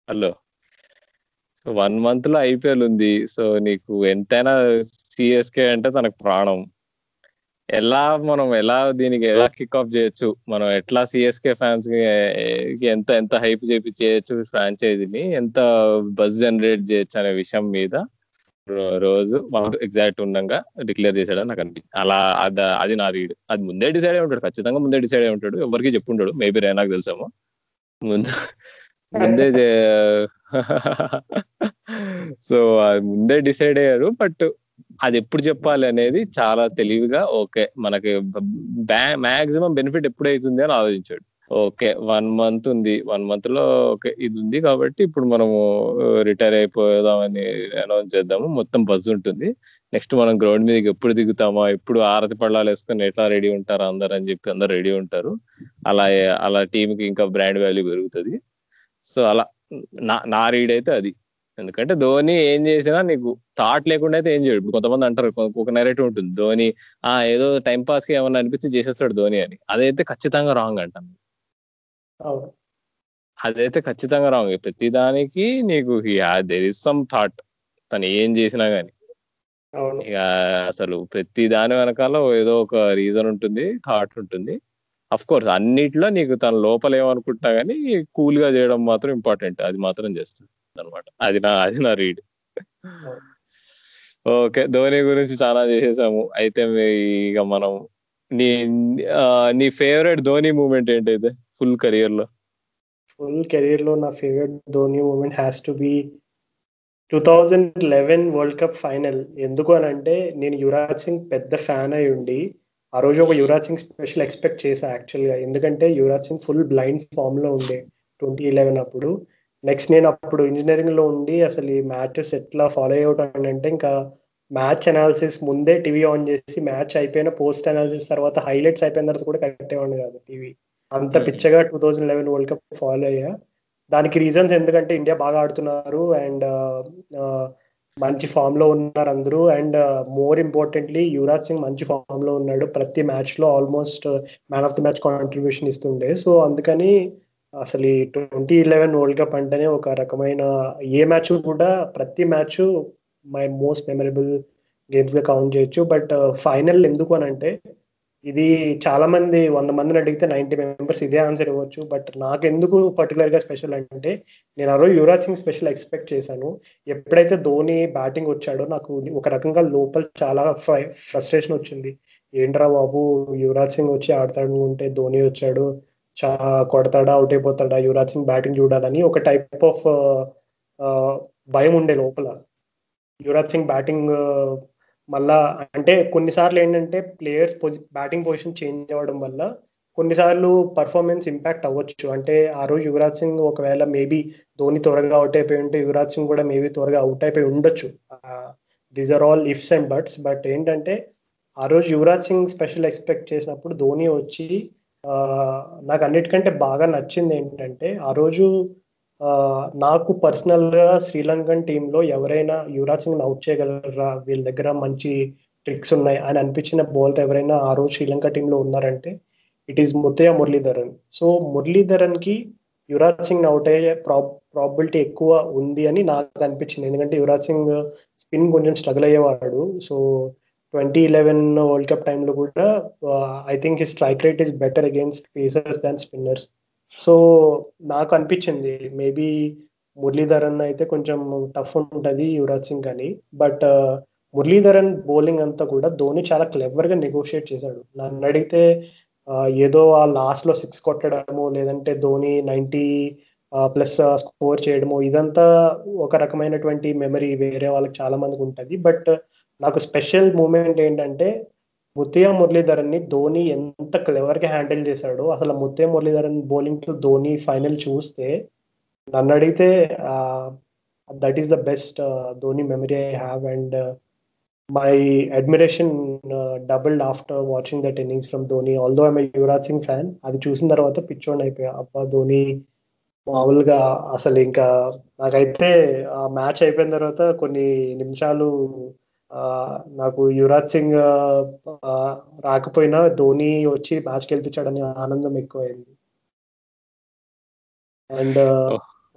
హలో సో వన్ మంత్లో ఐపీఎల్ ఉంది. సో నీకు ఎంతైనా సిఎస్కే అంటే తనకు ప్రాణం. ఎలా మనం ఎలా దీనికి ఎలా కిక్ ఆఫ్ చేయొచ్చు? మనం ఎట్లా సిఎస్కే ఫ్యాన్స్కి ఎంత ఎంత హైప్ చేపి చేయొచ్చు ఫ్రాంచైజీని ఎంత బస్ జనరేట్ చేయొచ్చు అనే విషయం మీద రోజు రోజు ఎగ్జాక్ట్ ఉండగా డిక్లేర్ చేశాడని నాకు అనిపించింది అలా అది అది నా రీడ్ అది ముందే డిసైడ్ అయి ఉంటాడు. ఖచ్చితంగా ముందే డిసైడ్ అయి ఉంటాడు. ఎవరికి చెప్పుంటాడు మేబీ రేనాకు తెలుసామో. ముందు ముందే సో అది ముందే డిసైడ్ అయ్యారు బట్ అది ఎప్పుడు చెప్పాలి అనేది చాలా తెలివిగా ఓకే మనకి మాక్సిమం బెనిఫిట్ ఎప్పుడు అవుతుంది అని ఆలోచించాడు. ఓకే వన్ మంత్ ఉంది. వన్ మంత్లో ఓకే ఇది ఉంది కాబట్టి ఇప్పుడు మనము రిటైర్ అయిపోదామని అనౌన్స్ చేద్దాము. మొత్తం బజ్ ఉంటుంది. నెక్స్ట్ మనం గ్రౌండ్ మీదకి ఎప్పుడు దిగుతామా? ఎప్పుడు ఆరతి పళ్ళాలు వేసుకొని ఎట్లా రెడీ ఉంటారు అందరు అని చెప్పి అందరు రెడీ ఉంటారు. అలా అలా టీమ్కి ఇంకా బ్రాండ్ వాల్యూ పెరుగుతుంది. సో అలా నా నా రీడ్ అయితే అది. ఎందుకంటే ధోని ఏం చేసినా నీకు థాట్ లేకుండా అయితే ఏం చేయడు. ఇప్పుడు కొంతమంది అంటారు ఒక నెరేటివ్ ఉంటుంది. ధోని ఆ ఏదో టైం పాస్కి ఏమన్నా అనిపిస్తే చేసేస్తాడు ధోని అని. అదైతే ఖచ్చితంగా రాంగ్ అంటాను. అదైతే ఖచ్చితంగా రాంగ్. ప్రతి దానికి నీకు దెర్ ఇస్ సమ్ థాట్ తను ఏం చేసినా గానీ. ఇక అసలు ప్రతి దాని వెనకాల ఏదో ఒక రీజన్ ఉంటుంది థాట్ ఉంటుంది. అఫ్ కోర్స్ అన్నిట్లో నీకు తన లోపల ఏమనుకుంటా గానీ కూల్గా చేయడం మాత్రం ఇంపార్టెంట్ అది మాత్రం చేస్తుంది అనమాట అది నా అది నా రీడ్ ఓకే ధోని గురించి చాలా చేసేసాము. అయితే ఇక మనం నీ నీ ఫేవరెట్ ధోని మూమెంట్ ఏంటైతే ఫుల్ కెరియర్లో? ఫుల్ కెరీర్లో నా favourite Dhoni moment has to be two thousand eleven world cup final ఎందుకు అని అంటే నేను యువరాజ్ సింగ్ పెద్ద ఫ్యాన్ అయి ఉండి ఆ రోజు ఒక యువరాజ్ సింగ్ స్పెషల్ ఎక్స్పెక్ట్ చేశా యాక్చువల్గా ఎందుకంటే యువరాజ్ సింగ్ ఫుల్ బ్లైండ్ ఫామ్లో ఉండే ట్వంటీ ఇలెవెన్ అప్పుడు. నెక్స్ట్ నేను అప్పుడు ఇంజనీరింగ్లో ఉండి అసలు ఈ మ్యాచెస్ ఎట్లా ఫాలో అయ్యటం అంటే ఇంకా మ్యాచ్ అనాలిసిస్ ముందే టీవీ ఆన్ చేసి మ్యాచ్ అయిపోయిన పోస్ట్ అనాలిసిస్ తర్వాత హైలైట్స్ అయిపోయిన తర్వాత కూడా కట్టేవాడిని కాదు టీవీ అంత పిచ్చగా two thousand eleven world cup follow అయ్యా. దానికి రీజన్స్ ఎందుకంటే ఇండియా బాగా ఆడుతున్నారు అండ్ మంచి ఫామ్లో ఉన్నారు అందరూ and more importantly Yuvraj Singh మంచి ఫామ్లో ఉన్నాడు. ప్రతి మ్యాచ్లో almost man of the match contribution ఇస్తుండే. సో అందుకని అసలు ఈ ట్వంటీ ఇలెవెన్ వరల్డ్ కప్ అంటేనే ఒక రకమైన ఏ మ్యాచ్ కూడా ప్రతి మ్యాచ్ మై మోస్ట్ మెమరబుల్ గేమ్స్గా కౌంట్ చేయొచ్చు. బట్ ఫైనల్ ఎందుకు అని అంటే ఇది చాలా మంది వంద మందిని అడిగితే నైన్టీ మెంబర్స్ ఇదే ఆన్సర్ ఇవ్వచ్చు. బట్ నాకు ఎందుకు పర్టికులర్గా స్పెషల్ అంటే నేను ఆ రోజు యువరాజ్ సింగ్ స్పెషల్ ఎక్స్పెక్ట్ చేశాను. ఎప్పుడైతే ధోని బ్యాటింగ్ వచ్చాడో నాకు ఒక రకంగా లోపల చాలా ఫ్రస్ట్రేషన్ వచ్చింది. ఏంట్రా బాబు యువరాజ్ సింగ్ వచ్చి ఆడతాడు ఉంటే ధోని వచ్చాడు చా కొడతాడా అవుట్ అయిపోతాడా యువరాజ్ సింగ్ బ్యాటింగ్ చూడాలని ఒక టైప్ ఆఫ్ భయం ఉండే లోపల. యువరాజ్ సింగ్ బ్యాటింగ్ మళ్ళా అంటే కొన్నిసార్లు ఏంటంటే ప్లేయర్స్ పొజి బ్యాటింగ్ పొజిషన్ చేంజ్ అవ్వడం వల్ల కొన్నిసార్లు పర్ఫార్మెన్స్ ఇంపాక్ట్ అవ్వచ్చు. అంటే ఆ రోజు యువరాజ్ సింగ్ ఒకవేళ మేబీ ధోని త్వరగా అవుట్ అయిపోయి ఉంటే యువరాజ్ సింగ్ కూడా మేబీ త్వరగా అవుట్ అయిపోయి ఉండొచ్చు. These are all ifs and buts but ఏంటంటే ఆ రోజు యువరాజ్ సింగ్ స్పెషల్ ఎక్స్పెక్ట్ చేసినప్పుడు ధోని వచ్చి నాకు అన్నిటికంటే బాగా నచ్చింది ఏంటంటే ఆ రోజు నాకు పర్సనల్గా శ్రీలంకన్ టీంలో ఎవరైనా యువరాజ్ సింగ్ అవుట్ చేయగలరా? వీళ్ళ దగ్గర మంచి ట్రిక్స్ ఉన్నాయి అని అనిపించిన బౌలర్ ఎవరైనా ఆ రోజు శ్రీలంక టీంలో ఉన్నారంటే it is Muttiah Muralitharan so మురళీధరన్కి Yuvraj Singh out అయ్యే ప్రాబిలిటీ ఎక్కువ ఉంది అని నాకు అనిపించింది. ఎందుకంటే యువరాజ్ సింగ్ స్పిన్ కొంచెం struggle అయ్యేవాడు. So twenty eleven world cup టైంలో కూడా I think his strike rate is better against pacers than spinners so నాకు అనిపించింది. మేబీ మురళీధరన్ అయితే కొంచెం టఫ్ ఉంటుంది యువరాజ్ సింగ్ అని. బట్ uh, మురళీధరన్ బౌలింగ్ అంతా కూడా ధోని చాలా క్లెవర్గా నెగోషియేట్ చేశాడు. నన్ను అడిగితే uh, ఏదో ఆ లాస్ట్లో సిక్స్ కొట్టడము లేదంటే ధోని నైన్టీ ప్లస్ స్కోర్ చేయడము ఇదంతా ఒక రకమైనటువంటి మెమరీ వేరే వాళ్ళకి చాలా మందికి ఉంటుంది. బట్ uh, నాకు స్పెషల్ మూమెంట్ ఏంటంటే ముత్తయ్య మురళీధరన్ని ధోని ఎంత క్లెవర్గా హ్యాండిల్ చేశాడో అసలు Muttiah Muralitharan bowling to Dhoni final చూస్తే నన్ను అడిగితే that is the best Dhoni memory I have and my admiration doubled after watching that innings from Dhoni. Although I'm Yuvraj Singh fan అది చూసిన తర్వాత పిచ్చోండి అయిపోయా. అబ్బా ధోని మామూలుగా అసలు ఇంకా నాకైతే ఆ మ్యాచ్ అయిపోయిన తర్వాత కొన్ని నిమిషాలు నాకు యువరాజ్ సింగ్ రాకపోయినా ధోని వచ్చి మ్యాచ్ గెలిపించాడని ఆనందం ఎక్కువైంది. And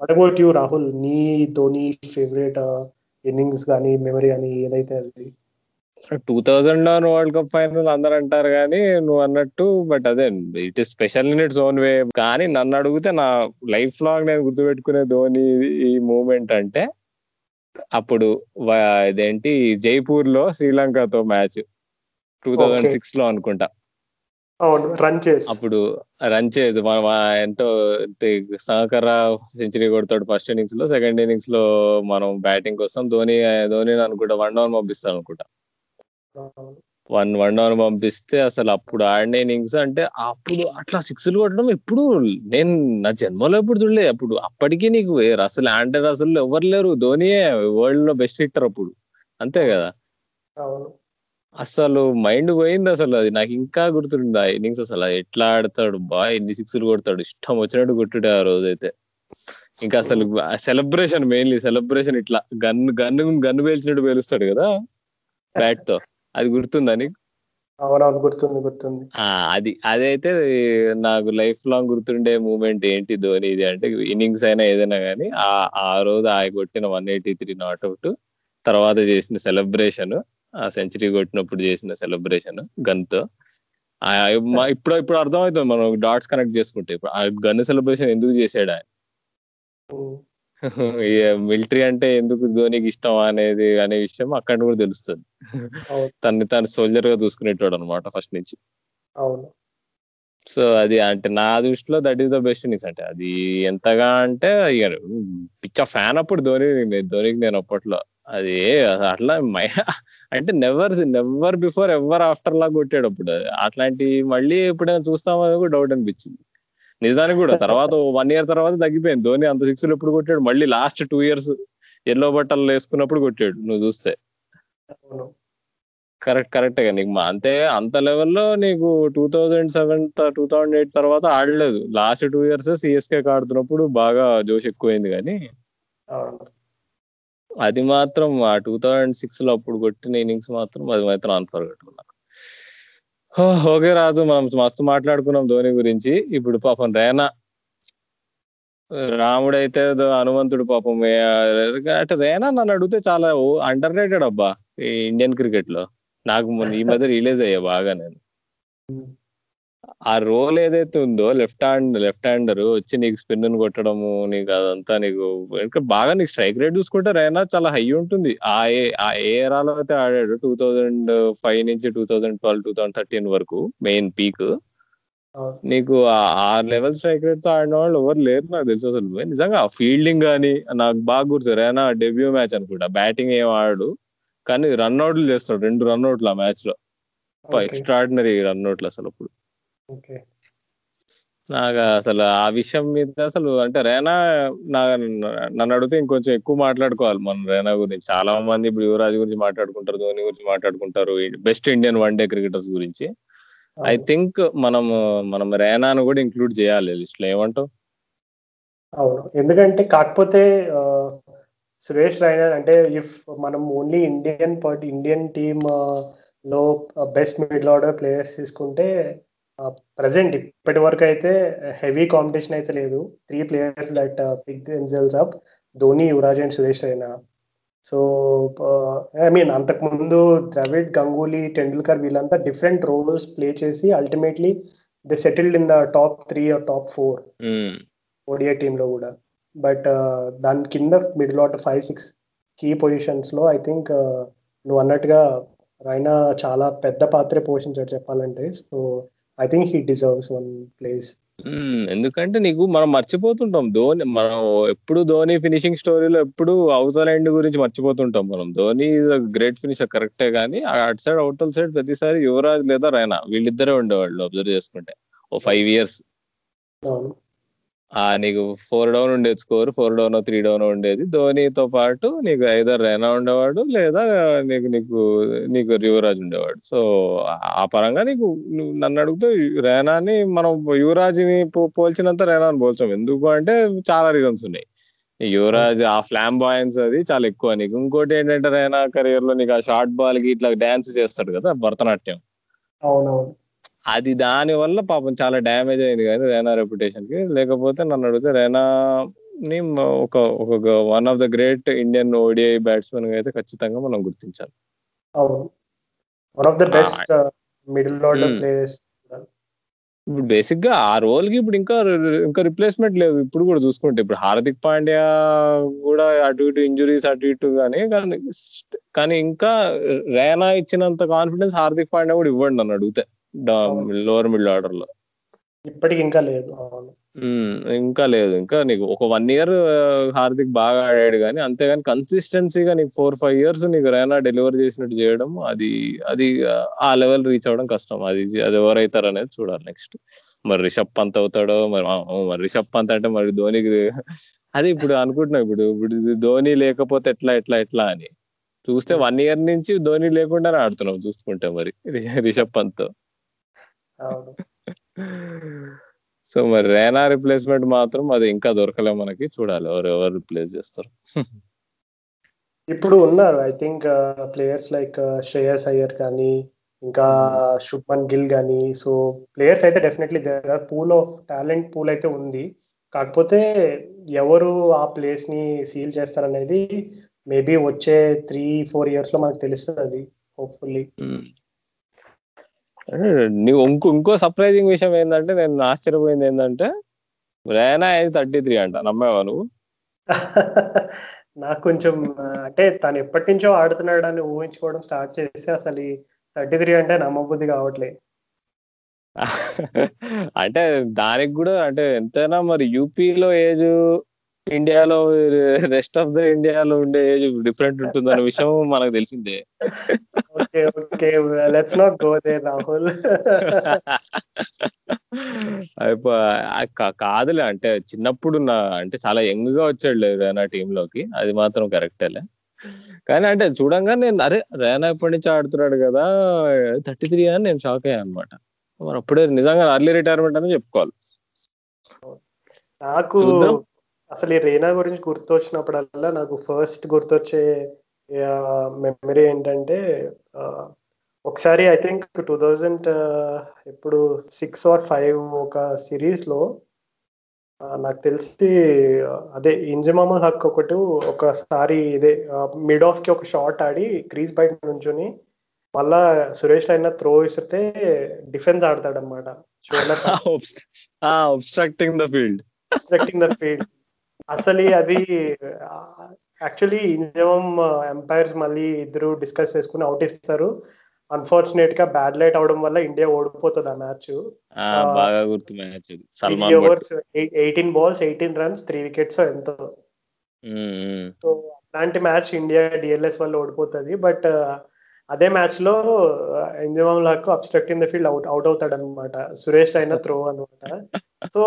what about you Rahul? నీ ధోని ఫేవరెట్ ఇన్నింగ్స్ కానీ మెమరీ కానీ ఏదైతే అది? టూ థౌజండ్లో వరల్డ్ కప్ ఫైనల్ అందరు అంటారు కానీ నువ్వు అన్నట్టు బట్ అదే it is special in its own way కానీ నన్ను అడిగితే నా లైఫ్ లాంగ్ నేను గుర్తుపెట్టుకునే ధోని ఈ మూమెంట్ అంటే అప్పుడు ఇదేంటి జైపూర్లో శ్రీలంకతో మ్యాచ్ టూ థౌజండ్ సిక్స్లో అనుకుంటా. రన్ చేసి. అప్పుడు రన్ చేసి ఎంతో సహకర సెంచరీ కొడతాడు ఫస్ట్ ఇన్నింగ్స్లో సెకండ్ ఇన్నింగ్స్లో మనం బ్యాటింగ్ వస్తాం ధోని ధోని అనుకుంటా వన్ డౌన్ పంపిస్తాం అనుకుంటా వన్ వన్ డౌన్ పంపిస్తే అసలు అప్పుడు ఆడిన ఇన్నింగ్స్ అంటే అప్పుడు అట్లా సిక్స్లు కొట్టడం ఎప్పుడు నేను నా జన్మలో ఎప్పుడు చూడలే. అప్పుడు అప్పటికి నీకు అసలు ఆంటే అసలు ఎవరు లేరు. ధోనియే వరల్డ్లో బెస్ట్ హిట్టర్ అప్పుడు. అంతే కదా? అసలు మైండ్ పోయింది అసలు అది. నాకు ఇంకా గుర్తుంది ఆ ఇన్నింగ్స్ అసలు. ఎట్లా ఆడతాడు బా ఎన్ని సిక్స్లు కొడతాడు. ఇష్టం వచ్చినట్టు కొట్టుడే ఆ రోజైతే. ఇంకా అసలు సెలబ్రేషన్ మెయిన్లీ సెలబ్రేషన్ ఇట్లా. గన్ గన్ గన్ను పేల్చినట్టు పేలుస్తాడు కదా? బ్యాట్తో. అది గుర్తుందా నీకు? అవునవును గుర్తుంది గుర్తుంది. అది అదైతే నాకు లైఫ్ లాంగ్ గుర్తుండే మూమెంట్ ఏంటి ధోని ఇది అంటే ఇన్నింగ్స్ అయినా ఏదైనా కానీ ఆ ఆ రోజు ఆ కొట్టిన one eighty three not out తర్వాత చేసిన సెలబ్రేషన్ ఆ సెంచరీ కొట్టినప్పుడు చేసిన సెలబ్రేషన్ గన్తో ఇప్పుడు ఇప్పుడు అర్థమవుతుంది మనం డాట్స్ కనెక్ట్ చేసుకుంటే. ఇప్పుడు ఆ గన్ సెలబ్రేషన్ ఎందుకు చేసాడు ఆయన? మిలిటరీ అంటే ఎందుకు ధోనికి ఇష్టం అనేది అనే విషయం అక్కడ కూడా తెలుస్తుంది. తన్ని తాను సోల్జర్గా చూసుకునేటోడు అనమాట ఫస్ట్ నుంచి. అవును. సో అది అంటే నా దృష్టిలో that is the best innings అంటే అది ఎంతగా అంటే ఇక పిచ్చ ఫ్యాన్ అప్పుడు ధోని ధోనికి నేను అప్పట్లో అది అట్లా మై అంటే never never before ever after లా కొట్టాడు అప్పుడు. అట్లాంటి మళ్ళీ ఎప్పుడైనా చూస్తామని కూడా డౌట్ అనిపించింది. నిజానికి కూడా తర్వాత వన్ ఇయర్ తర్వాత తగ్గిపోయింది. ధోని అంత సిక్స్లు ఎప్పుడు కొట్టాడు? మళ్ళీ లాస్ట్ టూ ఇయర్స్ ఎల్లో బట్టలు వేసుకున్నప్పుడు కొట్టాడు నువ్వు చూస్తే. కరెక్ట్ కరెక్ట్గా. నీకు అంతే అంత లెవెల్లో నీకు two thousand seven two thousand eight తర్వాత ఆడలేదు. లాస్ట్ టూ ఇయర్స్ సిఎస్కే ఆడుతున్నప్పుడు బాగా జోష్ ఎక్కువైంది కానీ అది మాత్రం ఆ టూ థౌజండ్ సిక్స్లో అప్పుడు కొట్టిన ఇన్నింగ్స్ మాత్రం అది మాత్రం అన్ఫర్గెటబుల్ ఓకే రాజు మనం మస్తు మాట్లాడుకున్నాం ధోని గురించి. ఇప్పుడు పాపం రేనా. రాముడైతే హనుమంతుడు పాపం అంటే రేనా నన్ను అడిగితే చాలా అండర్ రేటెడ్ అబ్బా ఈ ఇండియన్ క్రికెట్లో నాకు ఈ మధ్య రిలీజ్ అయ్యా బాగా నేను. ఆ రోల్ ఏదైతే ఉందో లెఫ్ట్ హ్యాండ్ లెఫ్ట్ హ్యాండర్ వచ్చి నీకు స్పిన్ కొట్టడము నీకు అదంతా నీకు బాగా నీకు స్ట్రైక్ రేట్ చూసుకుంటే రైనా చాలా హై ఉంటుంది. ఆ ఏ ఆ ఏ ఏరాలో అయితే ఆడాడు టూ థౌజండ్ ఫైవ్ నుంచి two thousand twelve two thousand thirteen వరకు మెయిన్ పీక్. నీకు ఆ లెవెల్ స్ట్రైక్ రేట్తో ఆడిన వాళ్ళు ఎవరు లేరు నాకు తెలుసు అసలు. నిజంగా ఫీల్డింగ్ కానీ నాకు బాగా గుర్తు రైనా డెబ్యూ మ్యాచ్ అనుకుంటా. బ్యాటింగ్ ఏం ఆడు కానీ రన్అట్లు చేస్తాడు రెండు రన్అట్లు ఆ మ్యాచ్లో ఎక్స్ట్రాడినరీ రన్అట్లు అసలు అప్పుడు. నాకు అసలు ఆ విషయం మీద అసలు అంటే రేనా నా నన్ను అడిగితే ఇంకొంచెం ఎక్కువ మాట్లాడుకోవాలి మన రేనా గురించి. చాలా మంది ఇప్పుడు యువరాజ్ గురించి మాట్లాడుకుంటారు ధోని గురించి మాట్లాడుకుంటారు best Indian one day cricketers గురించి. ఐ థింక్ మనం మనం రేనాను కూడా ఇంక్లూడ్ చేయాలి లిస్ట్లో ఏమంటావు? అవును. ఎందుకంటే కాకపోతే సురేష్ రైనా అంటే ఇఫ్ మనం ఓన్లీ ఇండియన్ పార్ట్ ఇండియన్ టీమ్లో బెస్ట్ మిడిల్ ఆర్డర్ ప్లేయర్స్ తీసుకుంటే ప్రజెంట్ ఇప్పటి వరకు అయితే హెవీ కాంపిటీషన్ అయితే లేదు. Three players that pick themselves up Dhoni Yuvraj and Suresh Raina so I mean అంతకుముందు ద్రవిడ్ గంగూలీ టెండూల్కర్ వీళ్ళంతా డిఫరెంట్ రోల్స్ ప్లే చేసి ultimately they settled in the top three or top four ODI టీంలో కూడా. బట్ దాని కింద middle order five six key పొజిషన్స్లో I think నువ్వు అన్నట్టుగా రైనా చాలా పెద్ద పాత్ర పోషించాడు చెప్పాలంటే. So I think he deserves one place ఎందుకంటే నీకు మనం మర్చిపోతుంటాం. ధోని మనం ఎప్పుడు ధోని ఫినిషింగ్ స్టోరీలో ఎప్పుడు అవుతల ఎండ్ గురించి మర్చిపోతుంటాం మనం. Dhoni is a great finisher కరెక్టే కానీ అటు సైడ్ అవుతల సైడ్ ప్రతిసారి యువరాజ్ లేదా రైనా వీళ్ళిద్దరే ఉండేవాళ్ళు అబ్జర్వ్ చేసుకుంటే. ఓ ఫైవ్ ఇయర్స్ నీకు ఫోర్ డౌన్ ఉండేది score four down three down ఉండేది. ధోనితో పాటు నీకు ఐదర్ రైనా ఉండేవాడు లేదా నీకు నీకు నీకు యువరాజ్ ఉండేవాడు. సో ఆ పరంగా నీకు నన్ను అడిగితే రైనాని మనం యువరాజ్ని పోల్చినంత రైనాని పోల్చాం. ఎందుకు అంటే చాలా రీజన్స్ ఉన్నాయి. యువరాజ్ ఆ ఫ్లామ్ బాయన్స్ అది చాలా ఎక్కువ. నీకు ఇంకోటి ఏంటంటే రైనా కెరియర్లో నీకు ఆ షార్ట్ బాల్కి ఇట్లా డాన్స్ చేస్తాడు కదా భరతనాట్యం. అవునవును. అది దాని వల్ల పాపం చాలా డ్యామేజ్ అయింది కానీ రైనా రెప్యుటేషన్కి. లేకపోతే నన్ను అడిగితే రైనా ని ఒక ఒక one of the great Indian ODI batsmen అయితే ఖచ్చితంగా మనం గుర్తించాలి. One of the best middle order players ఇప్పుడు బేసిక్గా ఆ రోల్కి ఇప్పుడు ఇంకా ఇంకా రిప్లేస్మెంట్ లేదు ఇప్పుడు కూడా చూసుకుంటే ఇప్పుడు హార్దిక్ పాండ్యా కూడా అటు ఇటు ఇంజురీస్ అటు ఇటు కానీ కానీ ఇంకా రైనా ఇచ్చినంత కాన్ఫిడెన్స్ హార్దిక్ పాండ్యా కూడా ఇవ్వండి నన్ను అడిగితే. లోవర్ మిడిల్ ఆర్డర్లో. ఇప్పటికి ఇంకా లేదు ఇంకా లేదు. ఇంకా నీకు ఒక వన్ ఇయర్ హార్దిక్ బాగా ఆడాడు కానీ అంతేగాని కన్సిస్టెన్సీగా నీకు ఫోర్ ఫైవ్ ఇయర్స్ నీకు రైనా డెలివర్ చేసినట్టు చేయడం అది అది ఆ లెవెల్ రీచ్ అవ్వడం కష్టం. అది అది ఎవరైతారు అనేది చూడాలి నెక్స్ట్ మరి రిషబ్ పంత్ అవుతాడో మరి మరి రిషబ్ పంత్ అంటే మరి ధోనికి అది ఇప్పుడు అనుకుంటున్నాం ఇప్పుడు ఇప్పుడు ధోని లేకపోతే ఎట్లా ఎట్లా ఎట్లా అని. చూస్తే వన్ ఇయర్ నుంచి ధోని లేకుండానే ఆడుతున్నాం చూసుకుంటే మరి రిషబ్ పంత్. సో మరి రేనా రిప్లేస్మెంట్ మాత్రం అది ఇంకా దొరకలే మనకి. చూడాలి ఎవరు ఎవరు రిప్లేస్ చేస్తారు. ఇప్పుడు ఉన్నారు. I think players like Shreyas Iyer కానీ ఇంకా శుభ్మన్ గిల్ కానీ సో ప్లేయర్స్ అయితే definitely there are pool of talent pool అయితే ఉంది. కాకపోతే ఎవరు ఆ ప్లేస్ని సీల్ చేస్తారనేది మేబీ వచ్చే త్రీ ఫోర్ ఇయర్స్లో మనకు తెలుస్తుంది హోప్ఫుల్లీ నీవు ఇంకో ఇంకో సర్ప్రైజింగ్ విషయం ఏంటంటే నేను ఆశ్చర్యపోయింది ఏంటంటే రేనా ఏజ్ థర్టీ త్రీ అంట. నమ్మావా నువ్వు? నాకు కొంచెం అంటే తను ఎప్పటి నుంచో ఆడుతున్నాడు అని ఊహించుకోవడం స్టార్ట్ చేస్తే అసలు థర్టీ త్రీ అంటే నమ్మబుద్ధి కావట్లేదు అంటే దానికి కూడా అంటే ఎంతైనా మరి యూపీలో ఏజ్ ఇండియాలో రెస్ట్ ఆఫ్ ద ఇండియాలో ఉండే ఏజ్ డిఫరెంట్ ఉంటుందన్న విషయం మనకు తెలిసిందే. Okay okay let's not go they Rahul కాదులే అంటే చిన్నప్పుడు నా అంటే చాలా యంగ్గా వచ్చాడు రేనా టీమ్లోకి అది మాత్రం కరెక్టేలే కానీ అంటే చూడంగా నేను అరే రేనా ఎప్పటి నుంచి ఆడుతున్నాడు కదా థర్టీ త్రీ అని నేను షాక్ అయ్యాను అనమాట మరి అప్పుడే నిజంగా అర్లీ రిటైర్మెంట్ అని చెప్పుకోవాలి. నాకు. అసలు ఈ రేనా గురించి గుర్తొచ్చినప్పుడల్లా నాకు ఫస్ట్ గుర్తొచ్చే మెమరీ ఏంటంటే ఒకసారి ఐ థింక్ టూ థౌజండ్ ఇప్పుడు సిక్స్ ఆర్ ఫైవ్ ఒక సిరీస్లో ఆ, నాకు తెలిసి అదే ఇంజమామల్ హక్ ఒకటి ఒకసారి ఇదే మిడ్ ఆఫ్కి ఒక షాట్ ఆడి క్రీజ్ బయట నుంచుని మళ్ళా సురేష్ రైనా త్రో విసిరితే డిఫెన్స్ ఆడతాడు అనమాట ద ఫీల్డ్ the field. అసలు అది యాక్చువల్లీ ఇంజమం ఎంపైర్స్ మళ్ళీ ఇద్దరు డిస్కస్ చేసుకుని అవుట్ ఇస్తారు. అన్ఫార్చునేట్గా బ్యాడ్ లైట్ అవడం వల్ల ఇండియా ఓడిపోతుంది ఆ మ్యాచ్ బాగా గుర్తు match Salman overs eighteen balls eighteen runs three wickets ఎంతో. సో అలాంటి మ్యాచ్ ఇండియా డిఎల్ఎస్ వల్ల ఓడిపోతుంది. బట్ అదే మ్యాచ్లో Inzamam Haq obstructing the field out out అవుతాడు అనమాట సురేష్ రైనా త్రో అనమాట సో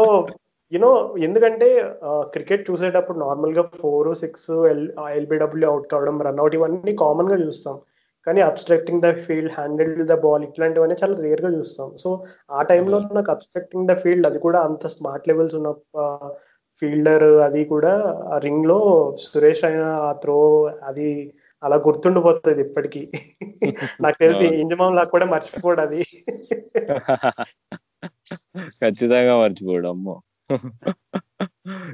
యునో ఎందుకంటే క్రికెట్ చూసేటప్పుడు నార్మల్గా four six L LBW out కావడం రన్అట్ ఇవన్నీ కామన్గా చూస్తాం. కానీ obstructing the field handle the ball ఇట్లాంటివన్నీ చాలా రేర్గా చూస్తాం. సో ఆ టైంలో నాకు అబ్స్ట్రక్టింగ్ ద ఫీల్డ్ అది కూడా అంత స్మార్ట్ లెవెల్స్ ఉన్న ఫీల్డర్ అది కూడా ఆ రింగ్లో సురేష్ అయిన ఆ త్రో అది అలా గుర్తుండిపోతుంది ఇప్పటికీ. నాకు తెలిసి. ఇంజమాం లాగా కూడా మర్చిపోడు అది. ఖచ్చితంగా మర్చిపోడు అమ్మో.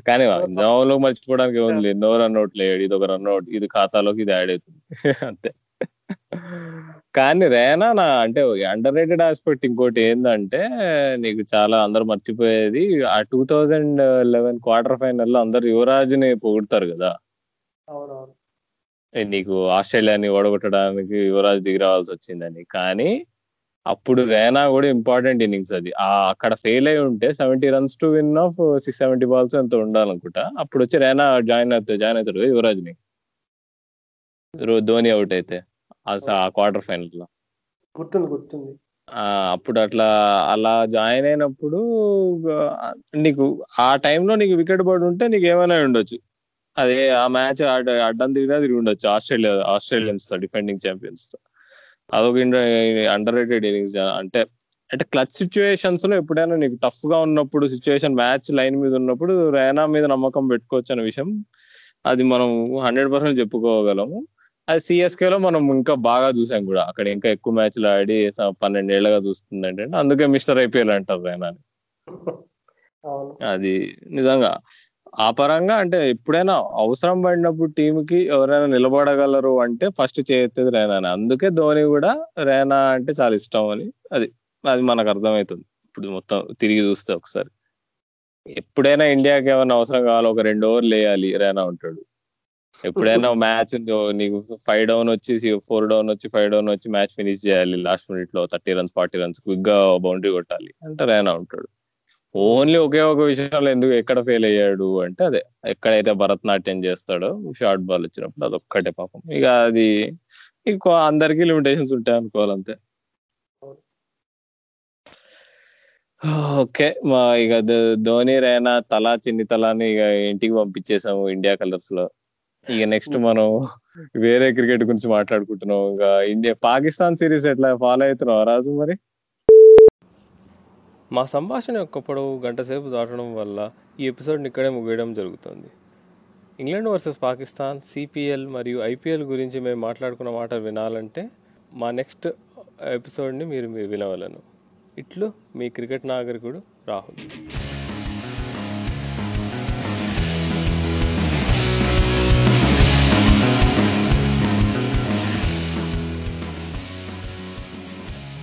కానీ జవాబులో మర్చిపోవడానికి ఏముంది? ఎన్నో రన్ అవుట్ లేడు ఇది ఒక రన్ అవుట్ ఇది ఖాతాలోకి ఇది యాడ్ అవుతుంది. అంతే. కానీ రేనా నా అంటే అండర్ రేటెడ్ ఆస్పెక్ట్ ఇంకోటి ఏంటంటే నీకు చాలా అందరు మర్చిపోయేది ఆ టూ థౌజండ్ లెవెన్ క్వార్టర్ ఫైనల్లో అందరు యువరాజ్ని పొగుడతారు కదా. నీకు ఆస్ట్రేలియాని ఓడగొట్టడానికి యువరాజ్ దిగి రావాల్సి వచ్చిందని. కానీ అప్పుడు రేనా కూడా ఇంపార్టెంట్ ఇన్నింగ్స్ అది. అక్కడ ఫెయిల్ అయి ఉంటే seventy runs to win off six seventy balls ఎంత ఉండాలనుకుంటా. అప్పుడు వచ్చి రేనా జాయిన్ అవుతాడు జాయిన్ అవుతాడు యువరాజ్ని ధోని అవుట్ అయితే. ఆ క్వార్టర్ ఫైనల్లో గుర్తుంది. గుర్తుంది అప్పుడు అట్లా అలా జాయిన్ అయినప్పుడు నీకు ఆ టైంలో నీకు వికెట్ పడి ఉంటే నీకు ఏమైనా ఉండొచ్చు. అదే ఆ మ్యాచ్ అడ్డం తిరిగినా తిరిగి ఉండొచ్చు. ఆస్ట్రేలియా ఆస్ట్రేలియన్స్తో డిఫెండింగ్ ఛాంపియన్స్తో అదొక అండర్ రేటెడ్ ఇన్నింగ్స్ అంటే అంటే క్లచ్ సిచ్యువేషన్స్లో ఎప్పుడైనా నీకు టఫ్గా ఉన్నప్పుడు సిచ్యువేషన్ మ్యాచ్ లైన్ మీద ఉన్నప్పుడు రైనా మీద నమ్మకం పెట్టుకోవచ్చు అనే విషయం అది మనం హండ్రెడ్ పర్సెంట్ చెప్పుకోగలము అది సిఎస్కే లో మనం ఇంకా బాగా చూసాం కూడా. అక్కడ ఇంకా ఎక్కువ మ్యాచ్లు ఆడి పన్నెండేళ్ళుగా చూస్తుంది అంటే అందుకే మిస్టర్ ఐపీఎల్ అంటారు రైనా అది నిజంగా. ఆ పరంగా అంటే ఎప్పుడైనా అవసరం పడినప్పుడు టీమ్కి ఎవరైనా నిలబడగలరు అంటే ఫస్ట్ చేయొచ్చేది రైనా అందుకే ధోని కూడా రైనా అంటే చాలా ఇష్టం అని. అది అది మనకు అర్థమవుతుంది. ఇప్పుడు మొత్తం తిరిగి చూస్తే ఒకసారి. ఎప్పుడైనా ఇండియాకి ఏమైనా అవసరం కావాలి ఒక రెండు ఓవర్లు వేయాలి రైనా ఉంటాడు ఎప్పుడైనా మ్యాచ్ నీకు ఫైవ్ డౌన్ వచ్చి ఫోర్ డౌన్ వచ్చి ఫైవ్ డౌన్ వచ్చి మ్యాచ్ ఫినిష్ చేయాలి. లాస్ట్ మినిట్లో థర్టీ రన్స్ ఫార్టీ రన్స్ క్విక్గా బౌండరీ కొట్టాలి అంటే రైనా ఉంటాడు ఓన్లీ ఒకే ఒక విషయంలో ఎందుకు ఎక్కడ ఫెయిల్ అయ్యాడు అంటే అదే ఎక్కడైతే భరతనాట్యం చేస్తాడో షార్ట్ బాల్ వచ్చినప్పుడు అదొక్కటే పాపం. ఇక అది ఇంకో లిమిటేషన్స్ ఉంటాయి అనుకోవాలంతే. ఓకే మా ఇక ధోని రైనా తలా చిన్ని తలాని ఇక ఇంటికి పంపించేసాము ఇండియా కలర్స్లో. ఇక నెక్స్ట్ మనం వేరే క్రికెట్ గురించి మాట్లాడుకుంటున్నాం. ఇక ఇండియా పాకిస్తాన్ సిరీస్ ఎట్లా ఫాలో అవుతున్నావు రాజు మరి? మా సంభాషణ యొక్క పొడవు గంట సేపు దాటడం వల్ల ఈ ఎపిసోడ్ని ఇక్కడే ముగియడం జరుగుతుంది. ఇంగ్లాండ్ వర్సెస్ పాకిస్తాన్ సిపిఎల్ మరియు ఐపీఎల్ గురించి మేము మాట్లాడుకున్న మాట వినాలంటే మా నెక్స్ట్ ఎపిసోడ్ని మీరు మీరు వినవలను. ఇట్లు మీ క్రికెట్ నాగరికుడు రాహుల్.